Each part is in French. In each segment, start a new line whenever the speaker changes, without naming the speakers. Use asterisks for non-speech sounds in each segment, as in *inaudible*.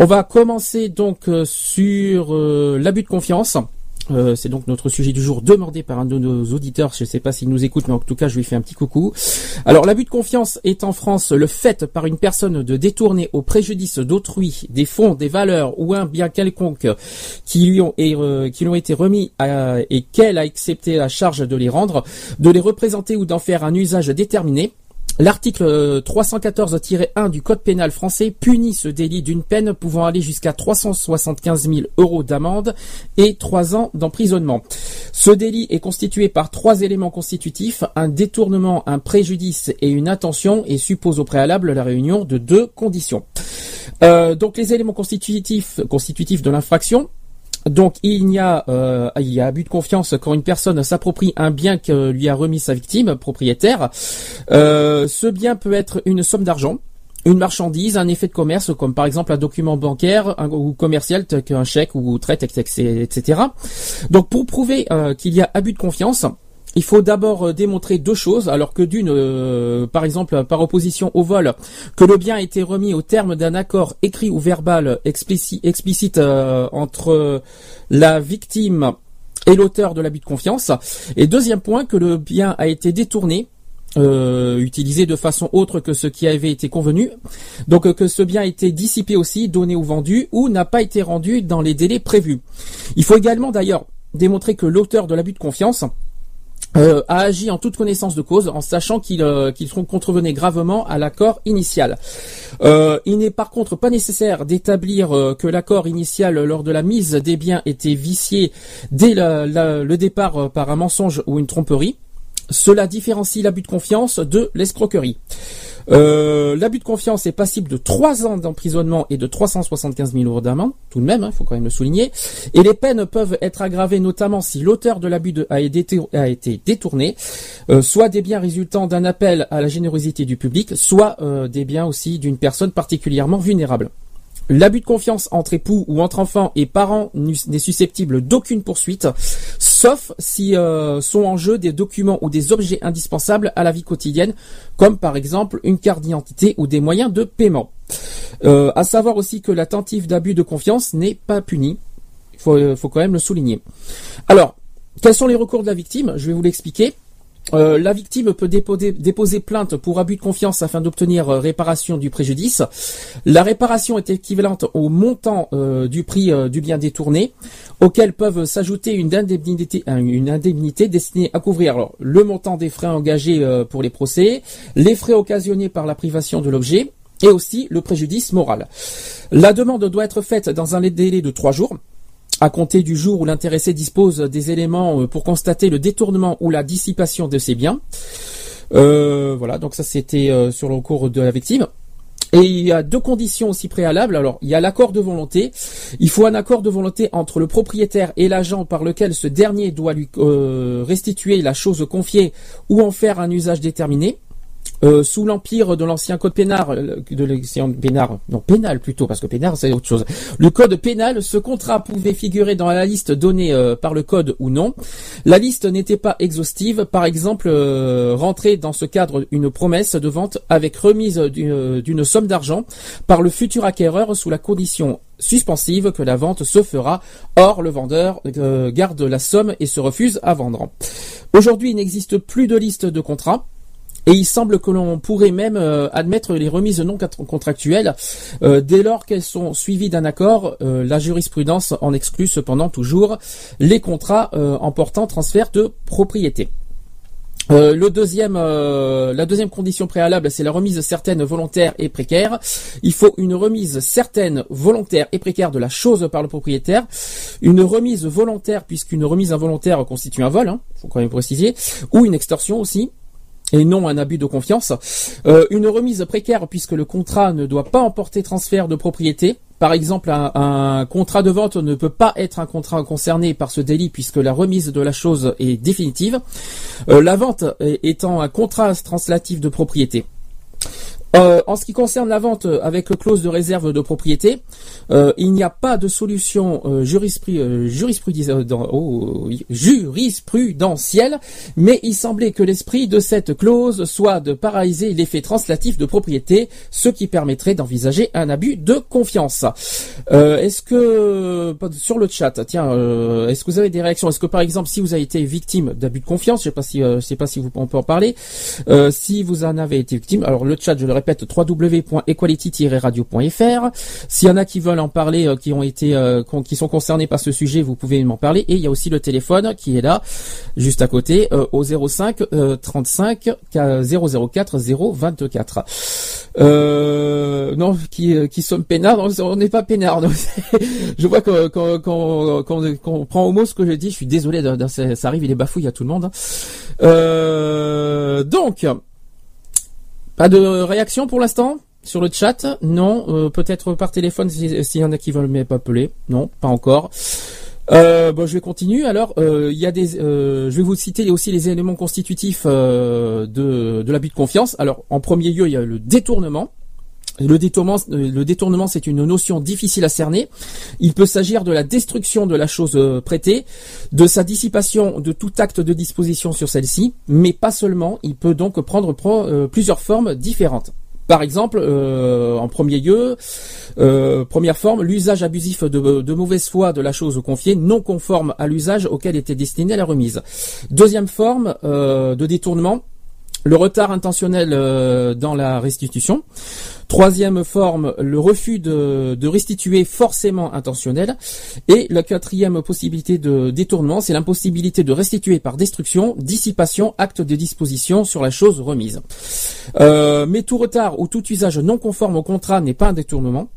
On va commencer donc euh, sur euh, l'abus de confiance. Euh, c'est donc notre sujet du jour demandé par un de nos auditeurs. Je ne sais pas s'il nous écoute, mais en tout cas, je lui fais un petit coucou. Alors, l'abus de confiance est en France le fait par une personne de détourner au préjudice d'autrui des fonds, des valeurs ou un bien quelconque qui lui ont, qui lui ont été remis et qu'elle a accepté la charge de les rendre, de les représenter ou d'en faire un usage déterminé. L'article euh, 314-1 du Code pénal français punit ce délit d'une peine pouvant aller jusqu'à 375 000 euros d'amende et 3 ans d'emprisonnement. Ce délit est constitué par trois éléments constitutifs, un détournement, un préjudice et une intention et suppose au préalable la réunion de deux conditions. Euh, donc les éléments constitutifs, constitutifs de l'infraction, donc il y a euh, y a abus de confiance quand une personne s'approprie un bien que lui a remis sa victime propriétaire. Euh, ce bien peut être une somme d'argent, une marchandise, un effet de commerce comme par exemple un document bancaire ou commercial tel qu'un chèque ou traite etc. Donc pour prouver euh, qu'il y a abus de confiance, il faut d'abord euh, démontrer deux choses, alors que d'une, euh, par exemple, par opposition au vol, que le bien a été remis au terme d'un accord écrit ou verbal explicite, euh, entre la victime et l'auteur de l'abus de confiance. Et deuxième point, que le bien a été détourné, utilisé de façon autre que ce qui avait été convenu. Donc que ce bien a été dissipé aussi, donné ou vendu, ou n'a pas été rendu dans les délais prévus. Il faut également d'ailleurs démontrer que l'auteur de l'abus de confiance euh, a agi en toute connaissance de cause, en sachant qu'il euh, contrevenait gravement à l'accord initial. Euh, il n'est par contre pas nécessaire d'établir euh, que l'accord initial lors de la mise des biens était vicié dès le départ par un mensonge ou une tromperie. Cela différencie l'abus de confiance de l'escroquerie. Euh, l'abus de confiance est passible de 3 ans d'emprisonnement et de 375 000 euros d'amende, tout de même, il faut quand même le souligner. Et les peines peuvent être aggravées notamment si l'auteur de l'abus de- a, été- a été détourné, euh, soit des biens résultant d'un appel à la générosité du public, soit euh, des biens aussi d'une personne particulièrement vulnérable. L'abus de confiance entre époux ou entre enfants et parents n'est susceptible d'aucune poursuite, sauf si euh, sont en jeu des documents ou des objets indispensables à la vie quotidienne, comme par exemple une carte d'identité ou des moyens de paiement. Euh, à savoir aussi que la tentative d'abus de confiance n'est pas punie. Il faut, euh, faut quand même le souligner. Alors, quels sont les recours de la victime? Je vais vous l'expliquer. Euh, la victime peut déposer, plainte pour abus de confiance afin d'obtenir euh, réparation du préjudice. La réparation est équivalente au montant euh, du prix du bien détourné, auquel peuvent s'ajouter une indemnité, destinée à couvrir le montant des frais engagés pour les procès, les frais occasionnés par la privation de l'objet, et aussi le préjudice moral. La demande doit être faite dans un délai de trois jours à compter du jour où l'intéressé dispose des éléments euh, pour constater le détournement ou la dissipation de ses biens. Euh, voilà, donc ça c'était euh, sur le recours de la victime. Et il y a deux conditions aussi préalables. Alors, il y a l'accord de volonté. Il faut un accord de volonté entre le propriétaire et l'agent par lequel ce dernier doit lui restituer la chose confiée ou en faire un usage déterminé. Euh, sous l'empire de l'ancien code pénal, euh, de l'ancien non pénal plutôt, parce que pénal c'est autre chose. Le code pénal, ce contrat pouvait figurer dans la liste donnée euh, par le code ou non. La liste n'était pas exhaustive. Par exemple, rentrer dans ce cadre une promesse de vente avec remise d'une somme d'argent par le futur acquéreur sous la condition suspensive que la vente se fera. Or, le vendeur garde la somme et se refuse à vendre. Aujourd'hui, il n'existe plus de liste de contrats. Et il semble que l'on pourrait même euh, admettre les remises non contractuelles euh, dès lors qu'elles sont suivies d'un accord. Euh, la jurisprudence en exclut cependant toujours les contrats euh, en portant transfert de propriété. La deuxième condition préalable, c'est la remise certaine, volontaire et précaire. Il faut une remise certaine, volontaire et précaire de la chose par le propriétaire. Une remise volontaire, puisqu'une remise involontaire constitue un vol, hein, faut quand même préciser, ou une extorsion aussi et non un abus de confiance. Euh, une remise précaire puisque le contrat ne doit pas emporter transfert de propriété. par exemple, un, contrat de vente ne peut pas être un contrat concerné par ce délit puisque la remise de la chose est définitive. la vente étant un contrat translatif de propriété. Euh, en ce qui concerne la vente avec clause de réserve de propriété, euh, il n'y a pas de solution euh, oh, jurisprudentielle, mais il semblait que l'esprit de cette clause soit de paralyser l'effet translatif de propriété, ce qui permettrait d'envisager un abus de confiance. est-ce que sur le chat, tiens, est-ce que vous avez des réactions? Est-ce que par exemple, si vous avez été victime d'abus de confiance, je je sais pas si vous on peut en parler, si vous en avez été victime, alors le chat, je le répète, www.equality-radio.fr. S'il y en a qui veulent en parler, euh, qui ont été, euh, qui sont concernés par ce sujet, vous pouvez m'en parler. Et il y a aussi le téléphone qui est là, juste à côté, euh, au 05 35 004 024. Euh, non, qui, qui sommes peinards, on n'est pas peinards. *laughs* je vois qu'on prend au mot ce que je dis. Je suis désolé, ça arrive, il est bafouille à tout le monde. Hein. Donc, pas de réaction pour l'instant sur le chat Non. Euh, peut-être par téléphone s'il y en a qui veulent m'appeler. Non, pas encore. Euh, bon, je vais continuer. Alors, euh, y a des, je vais vous citer aussi les éléments constitutifs de, de l'abus de confiance. Alors, en premier lieu, il y a le détournement. Le détournement, euh, le c'est une notion difficile à cerner. Il peut s'agir de la destruction de la chose euh, prêtée, de sa dissipation de tout acte de disposition sur celle-ci, mais pas seulement. Il peut donc prendre euh, plusieurs formes différentes. Par exemple, en premier lieu, première forme, l'usage abusif de, de, mauvaise foi de la chose confiée, non conforme à l'usage auquel était destinée la remise. Deuxième forme de détournement, le retard intentionnel dans la restitution. Troisième forme, le refus de, restituer forcément intentionnel. Et la quatrième possibilité de détournement, c'est l'impossibilité de restituer par destruction, dissipation, acte de disposition sur la chose remise. Euh, mais tout retard ou tout usage non conforme au contrat n'est pas un détournement.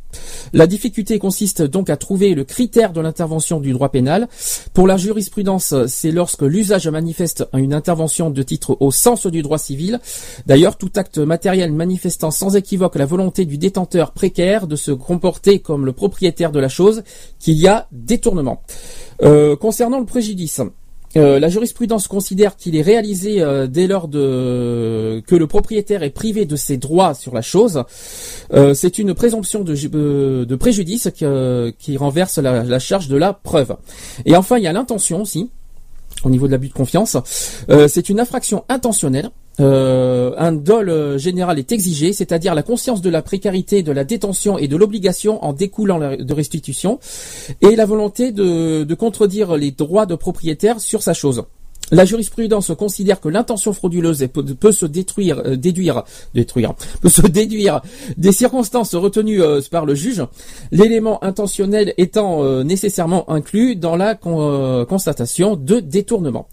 La difficulté consiste donc à trouver le critère de l'intervention du droit pénal. Pour la jurisprudence, c'est lorsque l'usage manifeste une intervention de titre au sens du droit civil. D'ailleurs, tout acte matériel manifestant sans équivoque la volonté du détenteur précaire de se comporter comme le propriétaire de la chose, qu'il y a détournement. Euh, concernant le préjudice, euh, la jurisprudence considère qu'il est réalisé euh, dès lors de, que le propriétaire est privé de ses droits sur la chose. Euh, c'est une présomption de, préjudice qui, renverse la, la, charge de la preuve. Et enfin, il y a l'intention aussi, au niveau de l'abus de confiance. c'est une infraction intentionnelle euh, un dol général est exigé, c'est-à-dire la conscience de la précarité, de la détention et de l'obligation en découlant de restitution, et la volonté de, contredire les droits de propriétaire sur sa chose. La jurisprudence considère que l'intention frauduleuse peut, se détruire, euh, déduire, détruire, *laughs* peut se déduire des circonstances retenues euh, par le juge, l'élément intentionnel étant nécessairement inclus dans la constatation de détournement.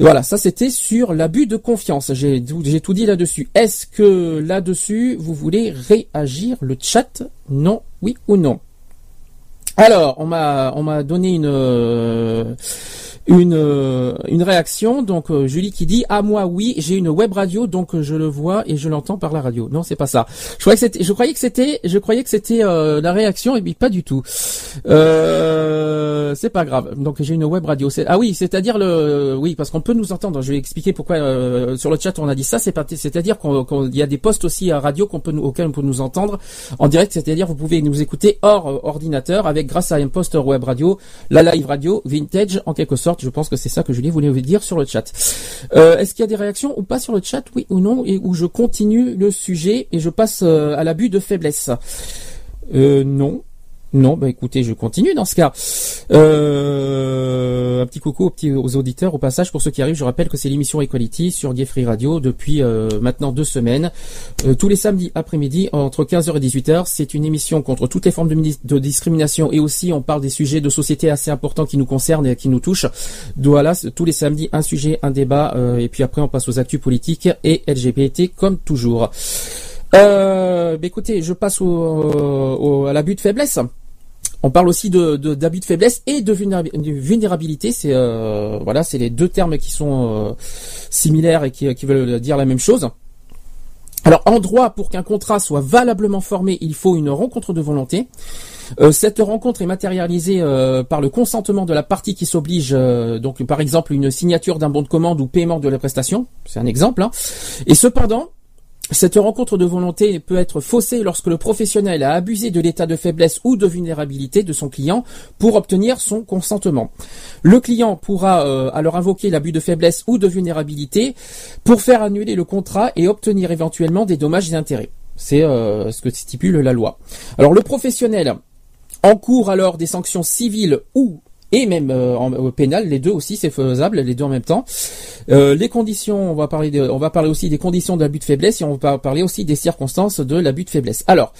Voilà, ça c'était sur l'abus de confiance. J'ai tout dit là-dessus. Est-ce que là-dessus, vous voulez réagir? Le chat Non, oui ou non? Alors, on m'a on m'a donné une euh, une, euh, une réaction. Donc euh, Julie qui dit ah moi oui j'ai une web radio donc euh, je le vois et je l'entends par la radio. Non c'est pas ça. Je croyais que c'était je croyais que c'était je croyais que c'était la réaction et puis pas du tout. c'est pas grave. Donc j'ai une web radio. Ah oui c'est-à-dire le oui parce qu'on peut nous entendre. Je vais expliquer pourquoi sur le chat on a dit ça. C'est c'est-à-dire qu'il y a des postes aussi à radio qu'on peut auxquels on peut nous entendre en direct. C'est-à-dire vous pouvez nous écouter hors ordinateur avec grâce à un poste web radio, la live radio vintage en quelque sorte je pense que c'est ça que Julie voulait vous dire sur le chat. Euh, est-ce qu'il y a des réactions ou pas sur le chat, oui ou non, et où je continue le sujet et je passe euh, à l'abus de faiblesse? Euh, Non. Non, bah écoutez, je continue dans ce cas. Euh, un petit coucou aux, petits, aux auditeurs au passage pour ceux qui arrivent. Je rappelle que c'est l'émission Equality sur Gay Radio depuis euh, maintenant deux semaines, euh, tous les samedis après-midi entre 15h et 18h. C'est une émission contre toutes les formes de, discrimination et aussi on parle des sujets de société assez importants qui nous concernent et qui nous touchent. Voilà, tous les samedis un sujet, un débat et puis après on passe aux actus politiques et LGBT comme toujours. Euh, bah écoutez, je passe au, à l'abus de faiblesse. On parle aussi de d'abus de, faiblesse et de vulnérabilité. C'est euh, voilà, c'est les deux termes qui sont euh, similaires et qui, veulent dire la même chose. Alors en droit, pour qu'un contrat soit valablement formé, il faut une rencontre de volonté. cette rencontre est matérialisée par le consentement de la partie qui s'oblige, donc par exemple une signature d'un bon de commande ou paiement de la prestation, c'est un exemple. Hein. Et cependant, cette rencontre de volonté peut être faussée lorsque le professionnel a abusé de l'état de faiblesse ou de vulnérabilité de son client pour obtenir son consentement. Le client pourra euh, alors invoquer l'abus de faiblesse ou de vulnérabilité pour faire annuler le contrat et obtenir éventuellement des dommages et intérêts. C'est euh, ce que stipule la loi. Alors le professionnel encourt alors des sanctions civiles ou et même euh, en, pénal, les deux aussi c'est faisable, les deux en même temps. Euh, les conditions, on va parler on va parler aussi des conditions de l'abus de faiblesse et on va parler aussi des circonstances de l'abus de faiblesse. Alors,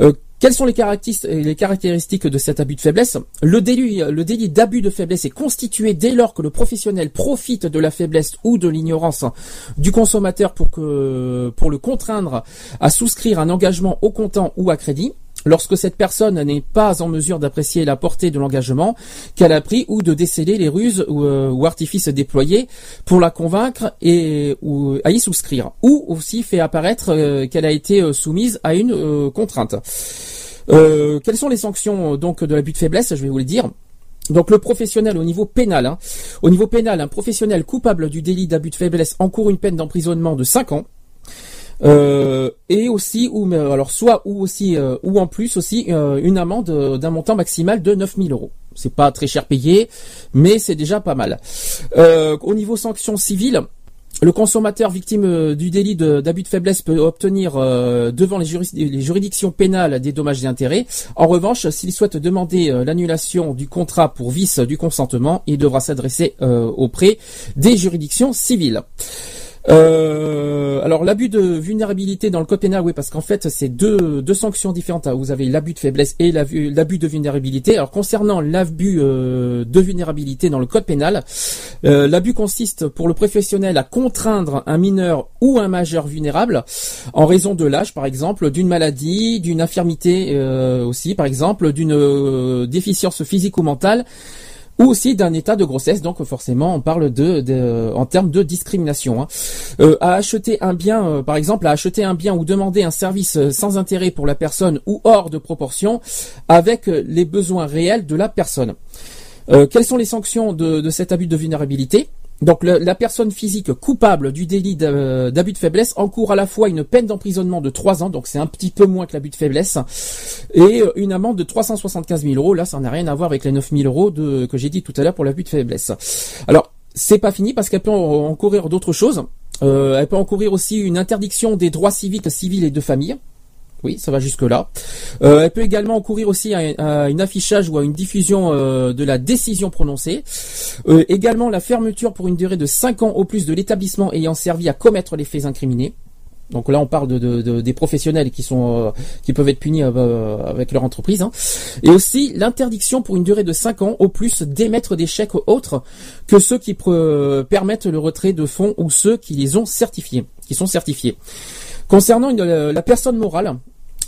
euh, quelles sont les caractéristiques, de cet abus de faiblesse? Le délit, le délit d'abus de faiblesse est constitué dès lors que le professionnel profite de la faiblesse ou de l'ignorance du consommateur pour que, pour le contraindre à souscrire un engagement au comptant ou à crédit lorsque cette personne n'est pas en mesure d'apprécier la portée de l'engagement qu'elle a pris ou de déceler les ruses ou, euh, artifices déployés pour la convaincre et à y souscrire, ou aussi fait apparaître euh, qu'elle a été euh, soumise à une contrainte. quelles sont les sanctions donc de l'abus de faiblesse Je vais vous le dire. Donc le professionnel au niveau pénal, hein. au niveau pénal, un professionnel coupable du délit d'abus de faiblesse encourt une peine d'emprisonnement de 5 ans. Euh, et aussi ou alors soit ou aussi euh, ou en plus aussi euh, une amende d'un montant maximal de 9000 euros. C'est pas très cher payé, mais c'est déjà pas mal. au niveau sanctions civiles. Le consommateur victime du délit d'abus de, faiblesse peut obtenir devant les, juridictions pénales des dommages et intérêts. En revanche, s'il souhaite demander l'annulation du contrat pour vice du consentement, il devra s'adresser auprès des juridictions civiles. Euh, alors l'abus de vulnérabilité dans le code pénal, oui, parce qu'en fait c'est deux, sanctions différentes. Vous avez l'abus de faiblesse et l'abus de vulnérabilité. Alors concernant l'abus euh, de vulnérabilité dans le code pénal, euh, l'abus consiste pour le professionnel à contraindre un mineur ou un majeur vulnérable en raison de l'âge, par exemple, d'une maladie, d'une infirmité aussi, par exemple, d'une déficience physique ou mentale ou aussi d'un état de grossesse. Donc forcément, on parle de, en termes de discrimination. Hein. Euh, à acheter un bien, euh, par exemple, à acheter un bien ou demander un service euh, sans intérêt pour la personne ou hors de proportion avec les besoins réels de la personne. quelles sont les sanctions de, de cet abus de vulnérabilité? Donc la personne physique coupable du délit d'abus de faiblesse encourt à la fois une peine d'emprisonnement de 3 ans, donc c'est un petit peu moins que l'abus de faiblesse, et une amende de 375 000 euros. Là, ça n'a rien à voir avec les 9 000 euros de, que j'ai dit tout à l'heure pour l'abus de faiblesse. Alors, c'est pas fini parce qu'elle peut encourir d'autres choses. Euh, elle peut encourir aussi une interdiction des droits civiques, civils et de famille. Oui, ça va jusque là. Euh, elle peut également encourir aussi à, un affichage ou à une diffusion euh, de la décision prononcée. Euh, également la fermeture pour une durée de 5 ans au plus de l'établissement ayant servi à commettre les faits incriminés. Donc là, on parle de, des professionnels qui sont qui peuvent être punis avec leur entreprise. Hein. Et aussi l'interdiction pour une durée de 5 ans au plus d'émettre des chèques autres que ceux qui permettent le retrait de fonds ou ceux qui les ont certifiés, qui sont certifiés. Concernant la personne morale,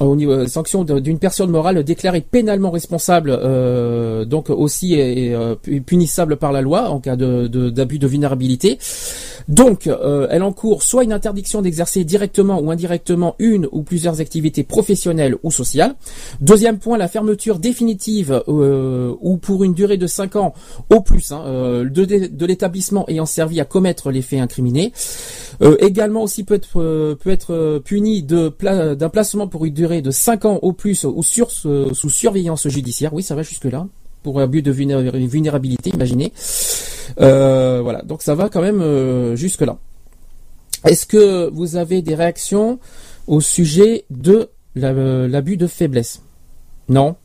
au niveau euh, sanction d'une personne morale déclarée pénalement responsable, euh, donc aussi euh, punissable par la loi en cas d'abus de, vulnérabilité. Donc, elle encourt soit une interdiction d'exercer directement ou indirectement une ou plusieurs activités professionnelles ou sociales. Deuxième point, la fermeture définitive ou pour une durée de 5 ans au plus hein, de, l'établissement ayant servi à commettre les faits incriminés. également aussi peut être peut être puni d'un placement pour une durée de 5 ans au plus ou sur, sous surveillance judiciaire. Oui, ça va jusque-là. Pour abus de vulnérabilité, imaginez. Euh, voilà, donc ça va quand même euh, jusque-là. Est-ce que vous avez des réactions au sujet de l'abus de faiblesse? Non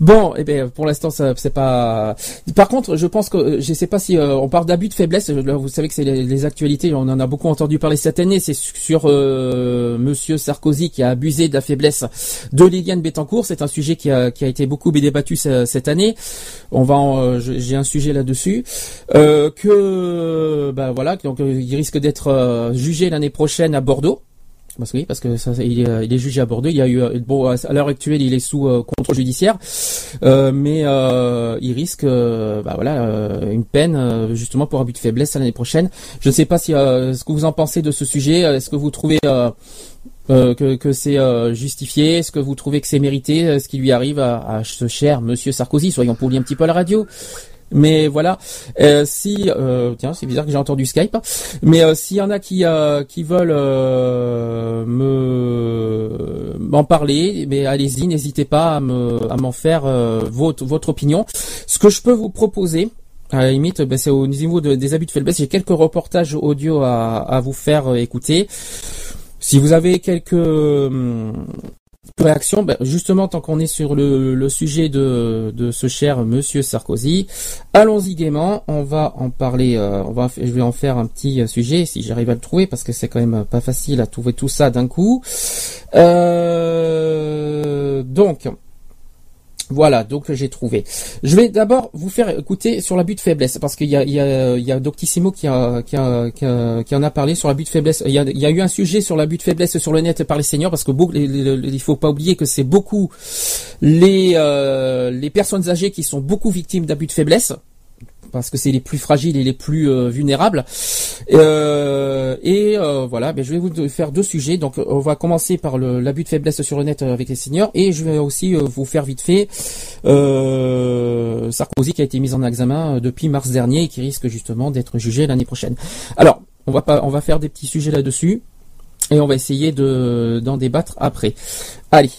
Bon, eh bien, pour l'instant, ça c'est pas. Par contre, je pense que je sais pas si euh, on parle d'abus de faiblesse. vous savez que c'est les, actualités. On en a beaucoup entendu parler cette année. C'est sur euh, Monsieur Sarkozy qui a abusé de la faiblesse de Liliane Bettencourt. C'est un sujet qui a, qui a été beaucoup débattu cette année. On va, euh, j'ai un sujet là-dessus. que, ben voilà, donc il risque d'être jugé l'année prochaine à Bordeaux. Parce que parce que ça, il, est, jugé à Bordeaux. Il y a eu euh, bon à l'heure actuelle, il est sous euh, contrôle judiciaire, euh, mais euh, il risque, bah voilà, une peine justement pour abus de faiblesse l'année prochaine. Je ne sais pas si ce que vous en pensez de ce sujet. Est-ce que vous trouvez euh, que, que c'est euh, justifié? Est-ce que vous trouvez que c'est mérité? Euh, ce qui lui arrive à, à ce cher Monsieur Sarkozy Soyons polis un petit peu à la radio. Mais voilà, euh, si euh, tiens, c'est bizarre que j'ai entendu Skype. Mais euh, s'il y en a qui euh, qui veulent euh, me m'en parler, mais allez-y, n'hésitez pas à me à m'en faire euh, votre votre opinion. Ce que je peux vous proposer. À la limite, ben, c'est au niveau de- des abus de faiblesse. J'ai quelques reportages audio à, à vous faire écouter. Si vous avez quelques réactions, ben, justement, tant qu'on est sur le, le sujet de, de ce cher Monsieur Sarkozy, allons-y gaiement. On va en parler. euh, on va, je vais en faire un petit euh, sujet si j'arrive à le trouver parce que c'est quand même pas facile à trouver tout ça d'un coup. Euh, donc. Voilà, donc j'ai trouvé. Je vais d'abord vous faire écouter sur l'abus de faiblesse, parce qu'il y a, y a, y a Doctissimo qui, a, qui, qui, en a parlé sur l'abus de faiblesse. Il y, a, eu un sujet sur l'abus de faiblesse sur le net par les seniors, parce que beaucoup, il faut pas oublier que c'est beaucoup euh, les personnes âgées qui sont beaucoup victimes d'abus de faiblesse parce que c'est les plus fragiles et les plus euh, vulnérables. Euh, et euh, voilà, ben, je vais vous faire deux sujets. Donc, on va commencer par l'abus de faiblesse sur le net euh, avec les seniors, et je vais aussi vous faire vite fait Sarkozy qui a été mis en examen depuis mars dernier et qui risque justement d'être jugé l'année prochaine. Alors, on va pas, on va faire des petits sujets là-dessus et on va essayer de d'en débattre après. Allez,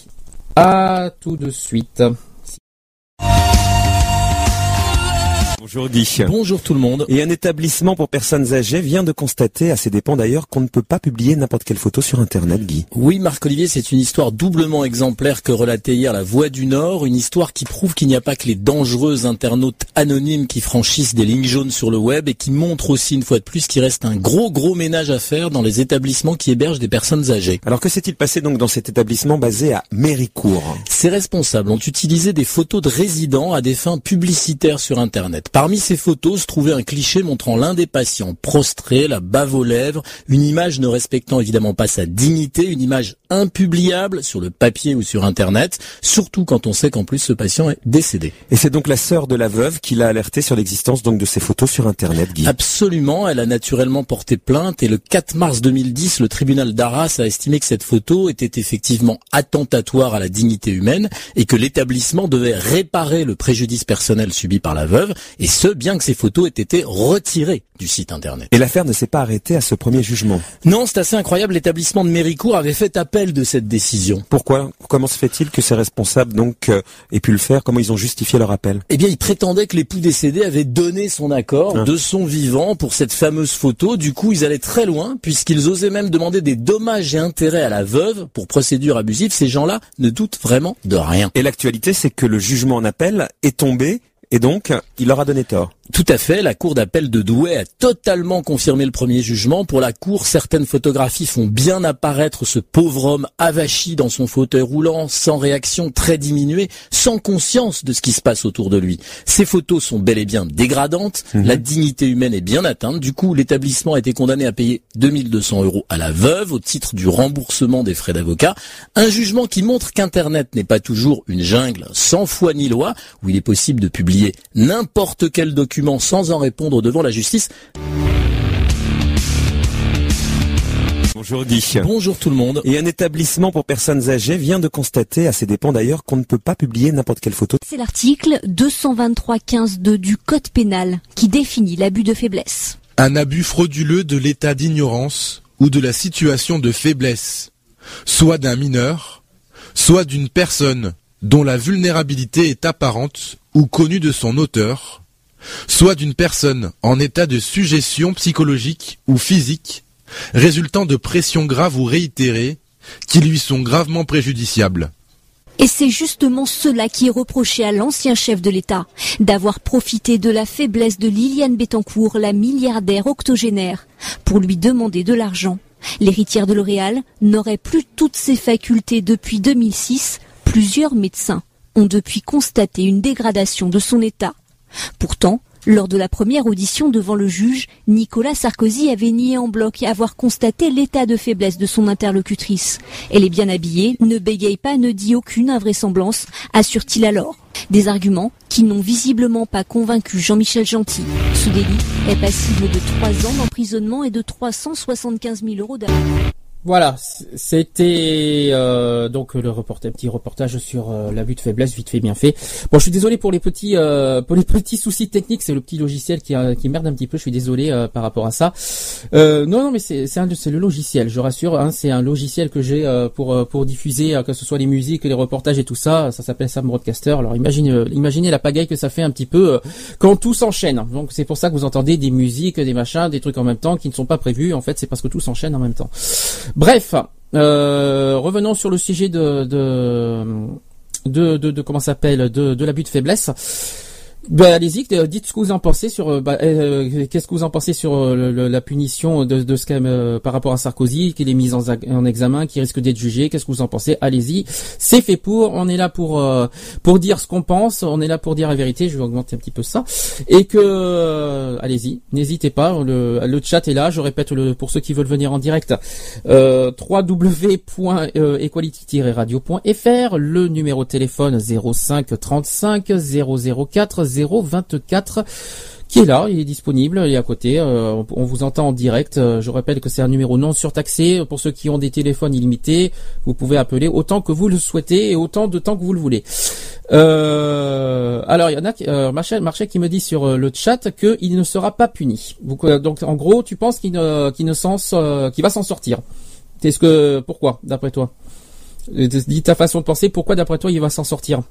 à tout de suite.
Bonjour Guy.
Bonjour tout le monde.
Et un établissement pour personnes âgées vient de constater, à ses dépens d'ailleurs, qu'on ne peut pas publier n'importe quelle photo sur Internet, Guy.
Oui, Marc-Olivier, c'est une histoire doublement exemplaire que relatait hier la Voix du Nord, une histoire qui prouve qu'il n'y a pas que les dangereux internautes anonymes qui franchissent des lignes jaunes sur le web et qui montre aussi une fois de plus qu'il reste un gros gros ménage à faire dans les établissements qui hébergent des personnes âgées.
Alors que s'est-il passé donc dans cet établissement basé à Méricourt?
Ces responsables ont utilisé des photos de résidents à des fins publicitaires sur Internet. Parmi ces photos se trouvait un cliché montrant l'un des patients prostré, la bave aux lèvres, une image ne respectant évidemment pas sa dignité, une image impubliable sur le papier ou sur Internet, surtout quand on sait qu'en plus ce patient est décédé.
Et c'est donc la sœur de la veuve qui l'a alerté sur l'existence donc de ces photos sur Internet, Guy.
Absolument, elle a naturellement porté plainte et le 4 mars 2010, le tribunal d'Arras a estimé que cette photo était effectivement attentatoire à la dignité humaine et que l'établissement devait réparer le préjudice personnel subi par la veuve et ce, bien que ces photos aient été retirées du site internet.
Et l'affaire ne s'est pas arrêtée à ce premier jugement.
Non, c'est assez incroyable, l'établissement de Méricourt avait fait appel de cette décision.
Pourquoi? Comment se fait-il que ces responsables donc euh, aient pu le faire? Comment ils ont justifié leur appel?
Eh bien, il prétendait que l'époux décédé avait donné son accord
Ah.
de son vivant pour cette fameuse photo. Du coup, ils allaient très loin puisqu'ils osaient même demander des dommages et intérêts à la veuve pour procédure abusive. Ces gens-là ne doutent vraiment de rien.
Et l'actualité, c'est que le jugement en appel est tombé et donc il leur a donné tort.
Tout à fait, la cour d'appel de Douai a totalement confirmé le premier jugement. Pour la cour, certaines photographies font bien apparaître ce pauvre homme avachi dans son fauteuil roulant, sans réaction, très diminué, sans conscience de ce qui se passe autour de lui. Ces photos sont bel et bien dégradantes, la dignité humaine est bien atteinte. Du coup, l'établissement a été condamné à payer 2200 euros à la veuve au titre du remboursement des frais d'avocat. Un jugement qui montre qu'Internet n'est pas toujours une jungle sans foi ni loi, où il est possible de publier n'importe quel document sans en répondre devant la justice.
Bonjour Guy.
Bonjour tout le monde.
Et un établissement pour personnes âgées vient de constater, à ses dépens d'ailleurs, qu'on ne peut pas publier n'importe quelle photo.
C'est l'article 223.15.2 du Code pénal qui définit l'abus de faiblesse.
Un abus frauduleux de l'état d'ignorance ou de la situation de faiblesse, soit d'un mineur, soit d'une personne dont la vulnérabilité est apparente ou connue de son auteur, soit d'une personne en état de suggestion psychologique ou physique, résultant de pressions graves ou réitérées qui lui sont gravement préjudiciables.
Et c'est justement cela qui est reproché à l'ancien chef de l'État, d'avoir profité de la faiblesse de Liliane Bettencourt, la milliardaire octogénaire, pour lui demander de l'argent. L'héritière de L'Oréal n'aurait plus toutes ses facultés depuis 2006. Plusieurs médecins ont depuis constaté une dégradation de son état. Pourtant, lors de la première audition devant le juge, Nicolas Sarkozy avait nié en bloc avoir constaté l'état de faiblesse de son interlocutrice. Elle est bien habillée, ne bégaye pas, ne dit aucune invraisemblance, assure-t-il alors. Des arguments qui n'ont visiblement pas convaincu Jean-Michel Gentil. Ce délit est passible de 3 ans d'emprisonnement et de 375 000 euros d'amende.
Voilà, c'était euh, donc le reportage, petit reportage sur euh, l'abus de faiblesse, vite fait, bien fait. Bon, je suis désolé pour les petits, euh, pour les *laughs* petits soucis techniques. C'est le petit logiciel qui, qui merde un petit peu. Je suis désolé par rapport à ça. non, non, mais c'est c'est le logiciel. Je rassure, hein, c'est un logiciel que j'ai pour pour diffuser que ce soit les musiques, les reportages et tout ça. Ça s'appelle Sam Broadcaster. Alors imaginez imaginez la pagaille que ça fait un petit peu quand tout s'enchaîne. Donc c'est pour ça que vous entendez des musiques, des machins, des trucs en même temps qui ne sont pas prévus. En fait, c'est parce que tout s'enchaîne en même temps. Bref, euh, revenons sur le sujet de de de, de, comment s'appelle de, de l'abus de faiblesse. Ben, allez-y, euh, dites ce que vous en pensez sur euh, bah, euh, qu'est-ce que vous en pensez sur la punition de, de ce par rapport à Sarkozy, qu'il est mis en, en examen, qui risque d'être jugé. Qu'est-ce que vous en pensez? Allez-y, c'est fait pour. On est là pour pour dire ce qu'on pense. On est là pour dire la vérité. Je vais augmenter un petit peu ça et que allez-y, n'hésitez pas. Le, le chat est là. Je répète le pour ceux qui veulent venir en direct. Euh, www.equality-radio.fr le numéro de téléphone 05 35 004 024 qui est là, il est disponible, il est à côté, euh, on vous entend en direct. Euh, je rappelle que c'est un numéro non surtaxé pour ceux qui ont des téléphones illimités. Vous pouvez appeler autant que vous le souhaitez et autant de temps que vous le voulez. Euh, alors il y en a, qui me dit sur le chat qu'il ne sera pas puni. Donc, en gros, tu penses qu'il ne, qu'il ne va s'en sortir. Qu'est-ce que, pourquoi, d'après toi? Dis ta façon de penser. Pourquoi, d'après toi, il va s'en sortir?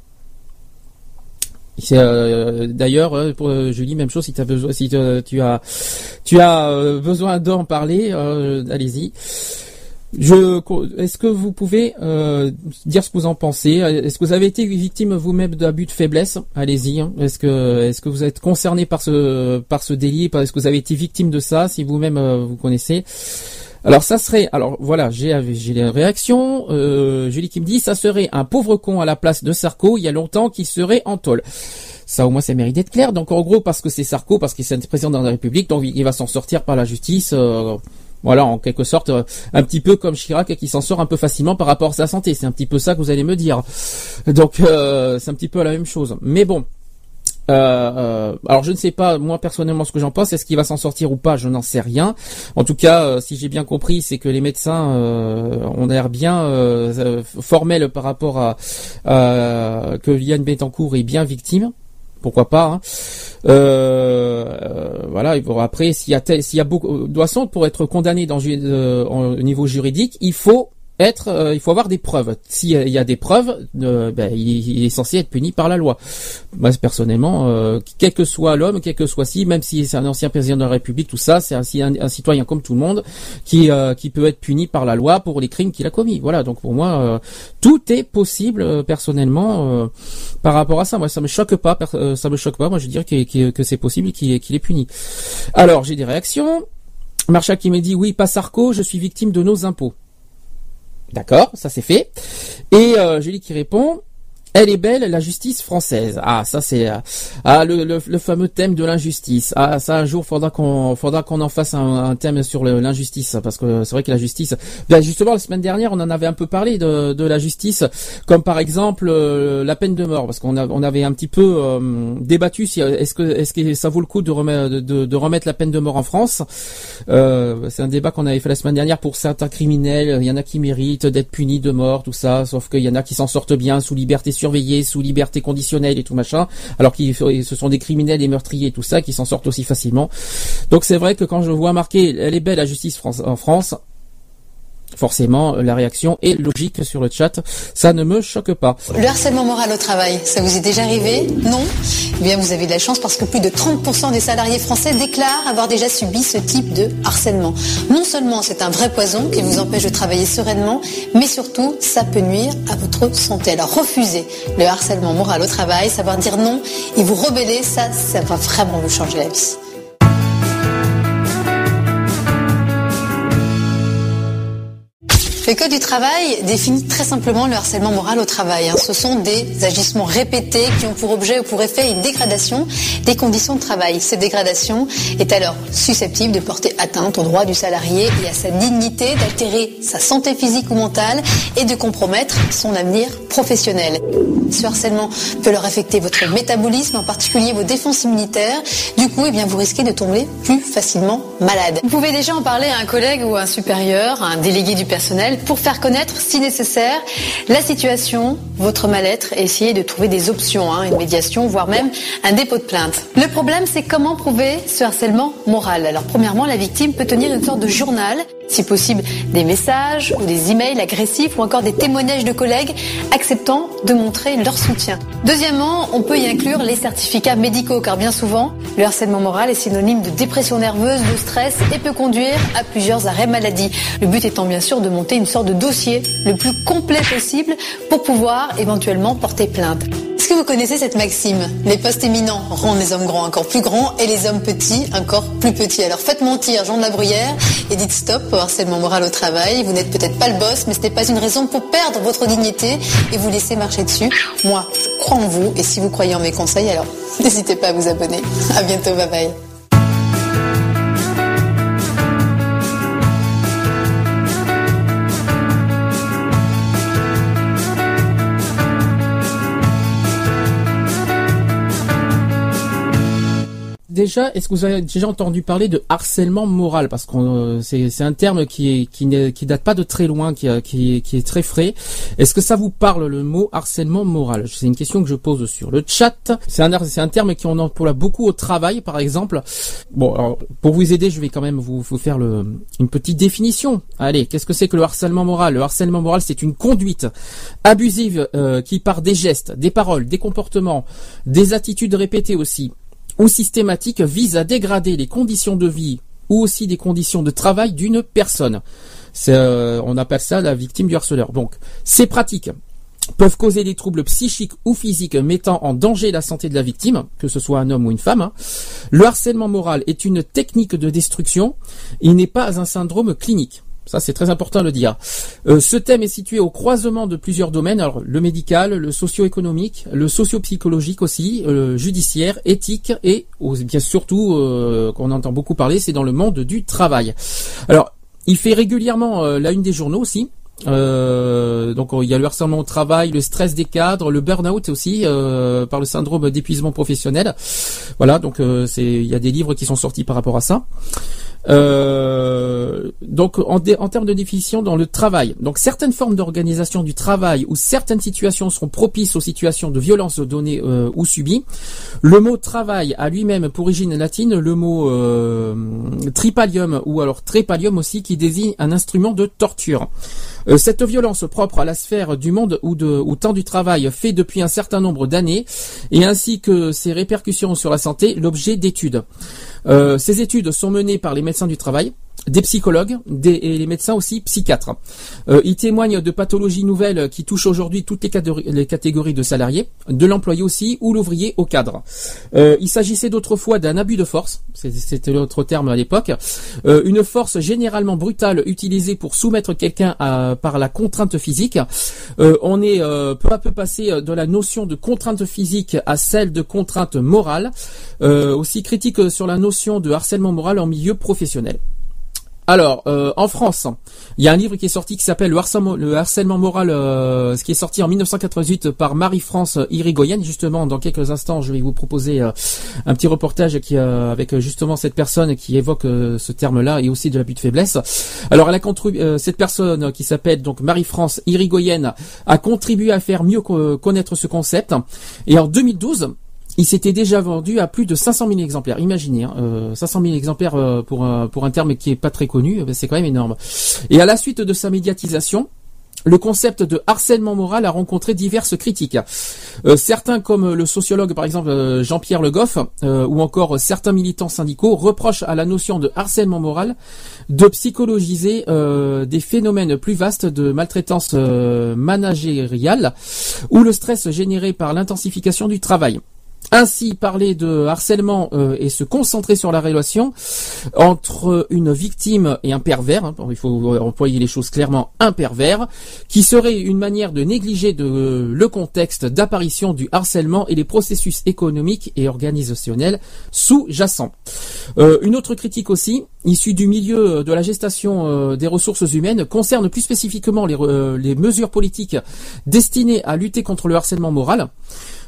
Euh, D'ailleurs, euh, pour euh, Julie, même chose. Si, as besoin, si tu as, tu as besoin d'en parler, allez-y. Est-ce que vous pouvez dire ce que vous en pensez? Est-ce que vous avez été victime vous-même d'abus de faiblesse? Allez-y. Hein. Est-ce que, est-ce que vous êtes concerné par ce, par ce délit? Est-ce que vous avez été victime de ça? Si vous-même vous connaissez alors ça serait, alors voilà, j'ai les réactions. Euh, Julie qui me dit, ça serait un pauvre con à la place de Sarko il y a longtemps qui serait en tôle. Ça au moins ça mérite d'être clair. Donc en gros parce que c'est Sarko, parce qu'il est président de la République, donc il va s'en sortir par la justice. Euh, voilà, en quelque sorte, euh, un petit peu comme Chirac qui s'en sort un peu facilement par rapport à sa santé. C'est un petit peu ça que vous allez me dire. Donc c'est un petit peu la même chose. Mais bon, euh, euh, alors je ne sais pas moi personnellement ce que j'en pense. Est-ce qu'il va s'en sortir ou pas? Je n'en sais rien. En tout cas, euh, si j'ai bien compris, c'est que les médecins ont l'air bien formels par rapport à que Yann Betancourt est bien victime. Pourquoi pas hein. Voilà. Après, s'il y a s'il y a beaucoup de façon pour être condamné dans au niveau juridique, il faut être, euh, il faut avoir des preuves. S'il y a des preuves, euh, ben, il, est censé être puni par la loi. Moi, personnellement, euh, quel que soit l'homme, quel que soit si, même si c'est un ancien président de la République, tout ça, c'est un, un, citoyen comme tout le monde qui qui peut être puni par la loi pour les crimes qu'il a commis. Voilà. Donc pour moi, tout est possible personnellement par rapport à ça. Moi, ça me choque pas. ça me choque pas. Moi, je veux dire que, que c'est possible qu'il est puni. Alors, j'ai des réactions. Marcha qui me dit oui, pas Sarko, je suis victime de nos impôts. D'accord, ça c'est fait. Et euh, Julie qui répond, elle est belle, la justice française. Ah, ça c'est euh, ah le, le, fameux thème de l'injustice. Ah, ça un jour faudra qu'on faudra qu'on en fasse un, thème sur l'injustice parce que c'est vrai que la justice. Ben justement la semaine dernière on en avait un peu parlé de, de la justice, comme par exemple euh, la peine de mort parce qu'on on avait un petit peu euh, débattu si est-ce que est-ce que ça vaut le coup de remettre de, de remettre la peine de mort en France. c'est un débat qu'on avait fait la semaine dernière pour certains criminels. Il y en a qui méritent d'être punis de mort, tout ça, sauf qu'il y en a qui s'en sortent bien sous liberté sur surveillés sous liberté conditionnelle et tout machin, alors qu'ils ce sont des criminels, des meurtriers tout ça qui s'en sortent aussi facilement. Donc c'est vrai que quand je vois marqué elle est belle la justice en France, forcément la réaction est logique sur le chat. Ça ne me choque pas.
Le harcèlement moral au travail, ça vous est déjà arrivé Non Eh bien vous avez de la chance parce que plus de 30% des salariés français déclarent avoir déjà subi ce type de harcèlement. Non seulement c'est un vrai poison qui vous empêche de travailler sereinement, mais surtout ça peut nuire à votre santé. Alors refusez le harcèlement moral au travail, savoir dire non et vous rebeller, ça, ça va vraiment vous changer la vie. Le Code du travail définit très simplement le harcèlement moral au travail. Hein. Ce sont des agissements répétés qui ont pour objet ou pour effet une dégradation des conditions de travail. Cette dégradation est alors susceptible de porter atteinte aux droits du salarié et à sa dignité, d'altérer sa santé physique ou mentale et de compromettre son avenir professionnel. Ce harcèlement peut leur affecter votre métabolisme, en particulier vos défenses immunitaires. Du coup, eh bien, vous risquez de tomber plus facilement malade. Vous pouvez déjà en parler à un collègue ou à un supérieur, à un délégué du personnel, pour faire connaître, si nécessaire, la situation, votre mal-être et essayer de trouver des options, hein, une médiation, voire même un dépôt de plainte. Le problème, c'est comment prouver ce harcèlement moral? Alors, premièrement, la victime peut tenir une sorte de journal si possible des messages ou des emails agressifs ou encore des témoignages de collègues acceptant de montrer leur soutien. Deuxièmement, on peut y inclure les certificats médicaux car bien souvent, le harcèlement moral est synonyme de dépression nerveuse, de stress et peut conduire à plusieurs arrêts maladie. Le but étant bien sûr de monter une sorte de dossier le plus complet possible pour pouvoir éventuellement porter plainte. Est-ce que vous connaissez cette maxime Les postes éminents rendent les hommes grands encore plus grands et les hommes petits encore plus petits. Alors faites mentir Jean de la Bruyère et dites stop au harcèlement moral au travail. Vous n'êtes peut-être pas le boss, mais ce n'est pas une raison pour perdre votre dignité et vous laisser marcher dessus. Moi, crois en vous et si vous croyez en mes conseils, alors n'hésitez pas à vous abonner. À bientôt, bye bye.
Déjà, est-ce que vous avez déjà entendu parler de harcèlement moral? Parce que euh, c'est un terme qui est qui qui date pas de très loin, qui qui, qui est très frais. Est-ce que ça vous parle le mot harcèlement moral? C'est une question que je pose sur le chat. C'est un un terme qui on emploie beaucoup au travail, par exemple. Bon, alors pour vous aider, je vais quand même vous, faire le, une petite définition. Allez, qu'est-ce que c'est que le harcèlement moral? Le harcèlement moral, c'est une conduite abusive euh, qui part des gestes, des paroles, des comportements, des attitudes répétées aussi ou systématique vise à dégrader les conditions de vie ou aussi des conditions de travail d'une personne. Euh, on appelle ça la victime du harceleur. Donc, ces pratiques peuvent causer des troubles psychiques ou physiques mettant en danger la santé de la victime, que ce soit un homme ou une femme. Le harcèlement moral est une technique de destruction, il n'est pas un syndrome clinique. Ça, c'est très important de le dire. Euh, ce thème est situé au croisement de plusieurs domaines, alors le médical, le socio-économique, le socio-psychologique aussi, le euh, judiciaire, éthique et bien surtout euh, qu'on entend beaucoup parler, c'est dans le monde du travail. Alors, il fait régulièrement la une des journaux aussi. donc il y a le harcèlement au travail, le stress des cadres, le burn-out aussi par le syndrome d'épuisement professionnel. Voilà, donc il y a des livres qui sont sortis par rapport à ça. Euh, donc en, termes de définition dans le travail, donc certaines formes d'organisation du travail ou certaines situations seront propices aux situations de violence données euh, ou subies. Le mot travail a lui-même pour origine latine le mot euh, tripalium ou alors trépalium aussi qui désigne un instrument de torture. Euh, cette violence propre à la sphère du monde ou, de, ou temps du travail fait depuis un certain nombre d'années et ainsi que ses répercussions sur la santé l'objet d'études. Euh, ces études sont menées par les médecins du travail, des psychologues des, et les médecins aussi psychiatres. Euh, ils témoignent de pathologies nouvelles qui touchent aujourd'hui toutes les catégories, de salariés, de l'employé aussi ou l'ouvrier au cadre. Euh, il s'agissait d'autrefois d'un abus de force, c'était l'autre terme à l'époque, euh, une force généralement brutale utilisée pour soumettre quelqu'un par la contrainte physique. Euh, on est euh, peu à peu passé de la notion de contrainte physique à celle de contrainte morale, aussi critique sur la notion de harcèlement moral en milieu professionnel. Alors, euh, en France, il y a un livre qui est sorti qui s'appelle le harcèlement, le harcèlement moral, euh, ce qui est sorti en 1988 par Marie-France Irigoyen. Justement, dans quelques instants, je vais vous proposer euh, un petit reportage avec justement cette personne qui évoque ce terme-là et aussi de l'abus de faiblesse. Alors, elle a cette personne qui s'appelle donc Marie-France Irigoyen a contribué à faire mieux connaître ce concept. Et en 2012, il s'était déjà vendu à plus de 500 000 exemplaires. Imaginez, hein, 500 euh, 000 exemplaires euh, pour un, pour un terme qui est pas très connu, euh, c'est quand même énorme. Et à la suite de sa médiatisation, le concept de harcèlement moral a rencontré diverses critiques. certains, comme le sociologue par exemple Jean-Pierre Le Goff, ou encore certains militants syndicaux, reprochent à la notion de harcèlement moral de psychologiser des phénomènes plus vastes de maltraitance managériale ou le stress généré par l'intensification du travail. Ainsi, parler de harcèlement euh, et se concentrer sur la relation entre une victime et un pervers, hein, il faut employer les choses clairement, un pervers, qui serait une manière de négliger le contexte d'apparition du harcèlement et les processus économiques et organisationnels sous-jacents. Euh, une autre critique aussi, issue du milieu de la gestation euh, des ressources humaines, concerne plus spécifiquement les mesures politiques destinées à lutter contre le harcèlement moral.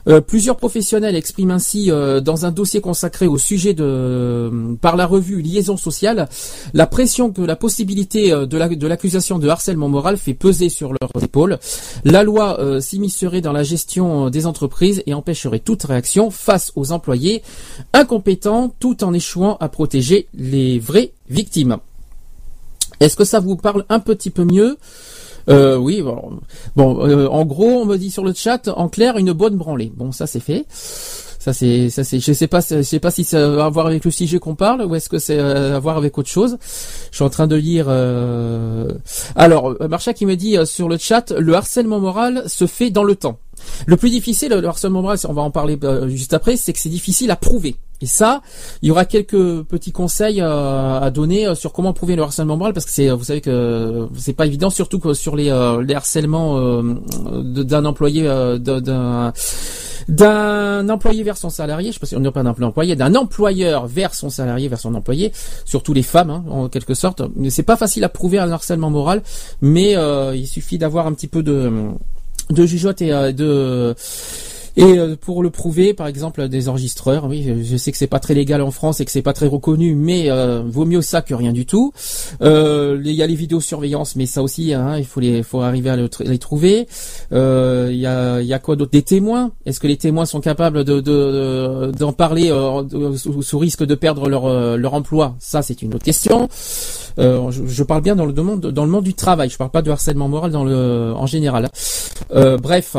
Euh, plusieurs professionnels expriment ainsi euh, dans un dossier consacré au sujet de euh, par la revue Liaison sociale la pression que la possibilité de l'accusation de harcèlement moral fait peser sur leurs épaules. La loi s'immiscerait dans la gestion des entreprises et empêcherait toute réaction face aux employés incompétents tout en échouant à protéger les vraies victimes. Est-ce que ça vous parle un petit peu mieux? Euh, oui, bon, euh, en gros, on me dit sur le chat, en clair, une bonne branlée. Bon, ça c'est fait. Ça c'est, ça c'est, je sais pas, je sais pas si ça a à voir avec le sujet qu'on parle ou est-ce que c'est euh, à voir avec autre chose. Je suis en train de lire. Euh... Alors, Marcha qui me dit sur le chat, le harcèlement moral se fait dans le temps. Le plus difficile, le harcèlement moral, on va en parler juste après, c'est que c'est difficile à prouver. Et ça, il y aura quelques petits conseils euh, à donner euh, sur comment prouver le harcèlement moral parce que c'est, vous savez que c'est pas évident, surtout que sur les, euh, les harcèlements d'un employé d'un d'un employé vers son salarié, je sais pas si on n'est pas d'un employé, d'un employeur vers son salarié, vers son employé, surtout les femmes hein, en quelque sorte. C'est pas facile à prouver un harcèlement moral, mais il suffit d'avoir un petit peu de de jugeote et de et euh, pour le prouver, par exemple, des enregistreurs, oui, je sais que c'est pas très légal en France et que c'est pas très reconnu, mais euh, vaut mieux ça que rien du tout. Euh, il y a les vidéosurveillance, mais ça aussi, hein, il faut les, faut arriver à les trouver. Il y a, y a quoi d'autre? Des témoins? Est-ce que les témoins sont capables de d'en parler sous, risque de perdre leur leur emploi? Ça, c'est une autre question. Je, je, parle bien dans le monde dans le monde du travail. Je parle pas de harcèlement moral dans le en général. bref.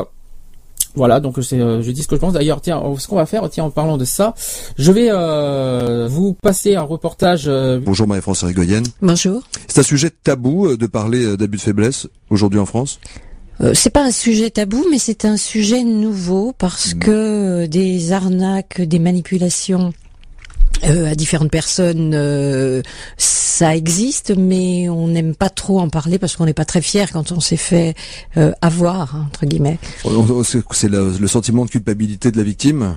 Voilà, donc c'est, euh, je dis ce que je pense. D'ailleurs, tiens, ce qu'on va faire, tiens, en parlant de ça, je vais euh, vous passer un reportage. Euh,
Bonjour Marie-France Rigoyenne.
Bonjour.
C'est un sujet tabou de parler d'abus de faiblesse aujourd'hui en France?
c'est pas un sujet tabou, mais c'est un sujet nouveau parce hmm. que des arnaques, des manipulations euh, à différentes personnes, euh, ça existe, mais on n'aime pas trop en parler parce qu'on n'est pas très fier quand on s'est fait euh, avoir entre guillemets.
C'est le sentiment de culpabilité de la victime?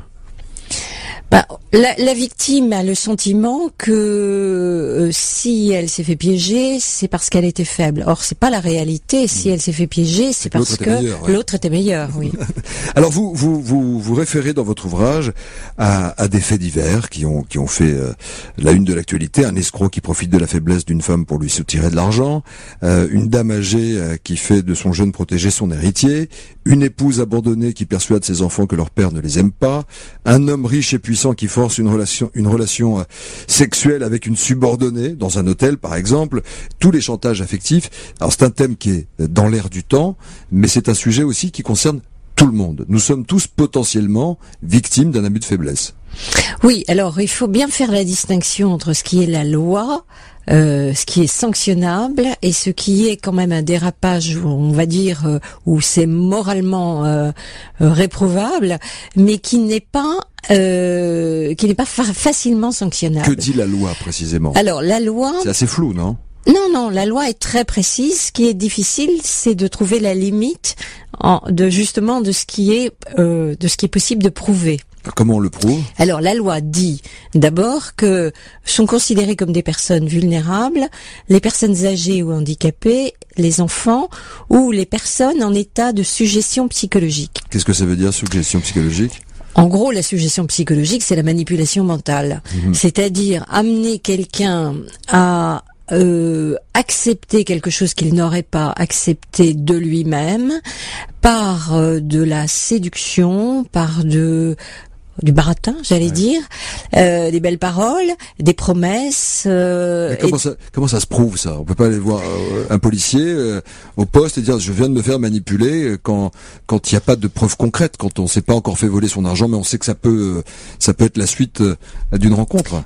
Bah, la, la, victime a le sentiment que euh, si elle s'est fait piéger, c'est parce qu'elle était faible. Or, c'est pas la réalité. Si hmm. elle s'est fait piéger, c'est parce que l'autre était meilleur. Oui. *laughs*
Alors, vous, vous vous vous référez dans votre ouvrage à, à des faits divers qui ont qui ont fait euh, la une de l'actualité. Un escroc qui profite de la faiblesse d'une femme pour lui soutirer de l'argent, euh, une dame âgée qui fait de son jeune protégé son héritier, une épouse abandonnée qui persuade ses enfants que leur père ne les aime pas, un homme riche et puissant qui force une relation, une relation euh, sexuelle avec une subordonnée dans un hôtel, par exemple, tous les chantages affectifs. Alors c'est un thème qui est dans l'air du temps, mais c'est un sujet aussi qui concerne tout le monde. Nous sommes tous potentiellement victimes d'un abus de faiblesse.
Oui, alors il faut bien faire la distinction entre ce qui est la loi, euh, ce qui est sanctionnable et ce qui est quand même un dérapage, on va dire, euh, où c'est moralement euh, réprouvable, mais qui n'est pas qui n'est pas facilement sanctionnable.
Que dit la loi précisément?
Alors la loi,
c'est assez flou, non?
Non, non, la loi est très précise. Ce qui est difficile, c'est de trouver la limite en, de justement de ce qui est de ce qui est possible de prouver.
Comment on le prouve?
Alors la loi dit d'abord que sont considérées comme des personnes vulnérables les personnes âgées ou handicapées, les enfants ou les personnes en état de suggestion psychologique.
Qu'est-ce que ça veut dire suggestion psychologique?
En gros, la suggestion psychologique, c'est la manipulation mentale. Mhm. C'est-à-dire amener quelqu'un à euh, accepter quelque chose qu'il n'aurait pas accepté de lui-même par euh, de la séduction, par de du baratin, j'allais dire, euh, des belles paroles, des promesses.
Euh, comment, ça, comment ça se prouve ça? On peut pas aller voir euh, un policier euh, au poste et dire je viens de me faire manipuler quand quand il n'y a pas de preuves concrètes, quand on s'est pas encore fait voler son argent, mais on sait que ça peut ça peut être la suite d'une rencontre.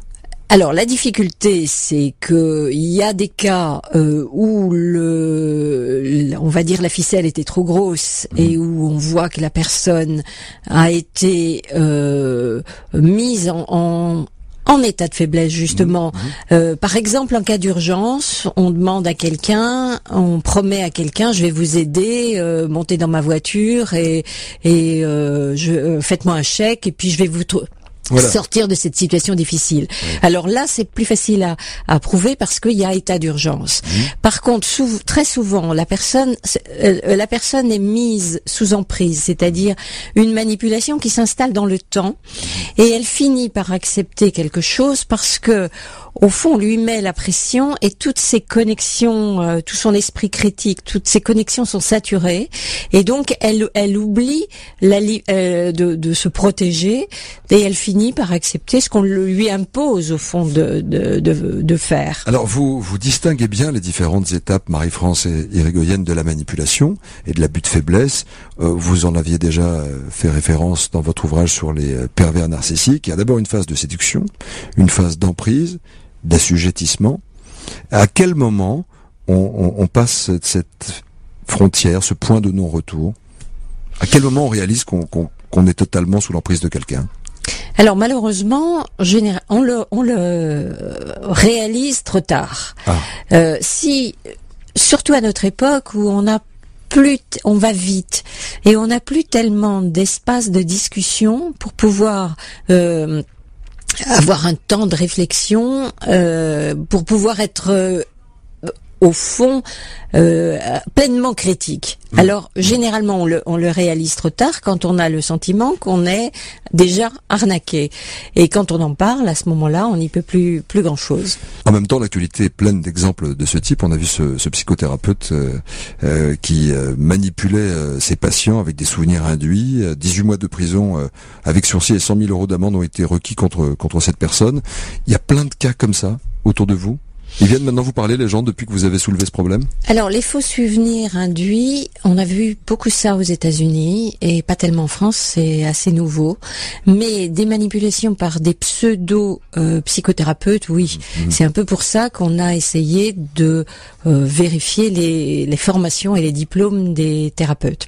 Alors la difficulté, c'est que il y a des cas euh, où le, on va dire la ficelle était trop grosse
Mmh.
et où on voit que la personne a été euh, mise en, en en état de faiblesse justement. Euh, par exemple, en cas d'urgence, on demande à quelqu'un, on promet à quelqu'un, je vais vous aider, euh, montez dans ma voiture et et euh, je euh, faites-moi un chèque et puis je vais vous
Voilà.
sortir de cette situation difficile. Alors là, c'est plus facile à, à prouver parce qu'il y a état d'urgence. Par contre, sou- très souvent, la personne, c'est- euh, la personne est mise sous emprise, c'est-à-dire une manipulation qui s'installe dans le temps, et elle finit par accepter quelque chose parce que, au fond, on lui met la pression et toutes ses connexions, euh, tout son esprit critique, toutes ses connexions sont saturées, et donc elle, elle oublie la li- euh, de, de se protéger et elle finit par accepter ce qu'on lui impose au fond de, de, de, de faire.
Alors vous vous distinguez bien les différentes étapes, Marie-France et Irigoyenne, de la manipulation et de l'abus de faiblesse. Euh, vous en aviez déjà euh, fait référence dans votre ouvrage sur les euh, pervers narcissiques. Il y a d'abord une phase de séduction, une phase d'emprise, d'assujettissement. À quel moment on, on- on passe cette- frontière, ce point de non-retour? À quel moment on réalise qu'on est totalement sous l'emprise de quelqu'un?
Alors malheureusement, on le, on le réalise trop tard.
Ah.
Euh, si, surtout à notre époque où on a plus, on va vite et on n'a plus tellement d'espace de discussion pour pouvoir euh, avoir un temps de réflexion, euh, pour pouvoir être euh, au fond euh, pleinement critique. Alors généralement on le, on le réalise trop tard quand on a le sentiment qu'on est déjà arnaqué et quand on en parle à ce moment-là on n'y peut plus plus grand chose.
En même temps, l'actualité est pleine d'exemples de ce type. On a vu ce, ce psychothérapeute euh, euh, qui euh, manipulait euh, ses patients avec des souvenirs induits. Euh, 18 mois de prison euh, avec sursis et 100 000 euros d'amende ont été requis contre contre cette personne. Il y a plein de cas comme ça autour de vous? Ils viennent maintenant vous parler, les gens, depuis que vous avez soulevé ce problème
Alors les faux souvenirs induits, on a vu beaucoup ça aux États-Unis et pas tellement en France, c'est assez nouveau. Mais des manipulations par des pseudo euh, psychothérapeutes, oui, c'est un peu pour ça qu'on a essayé de euh, vérifier les, les formations et les diplômes des thérapeutes.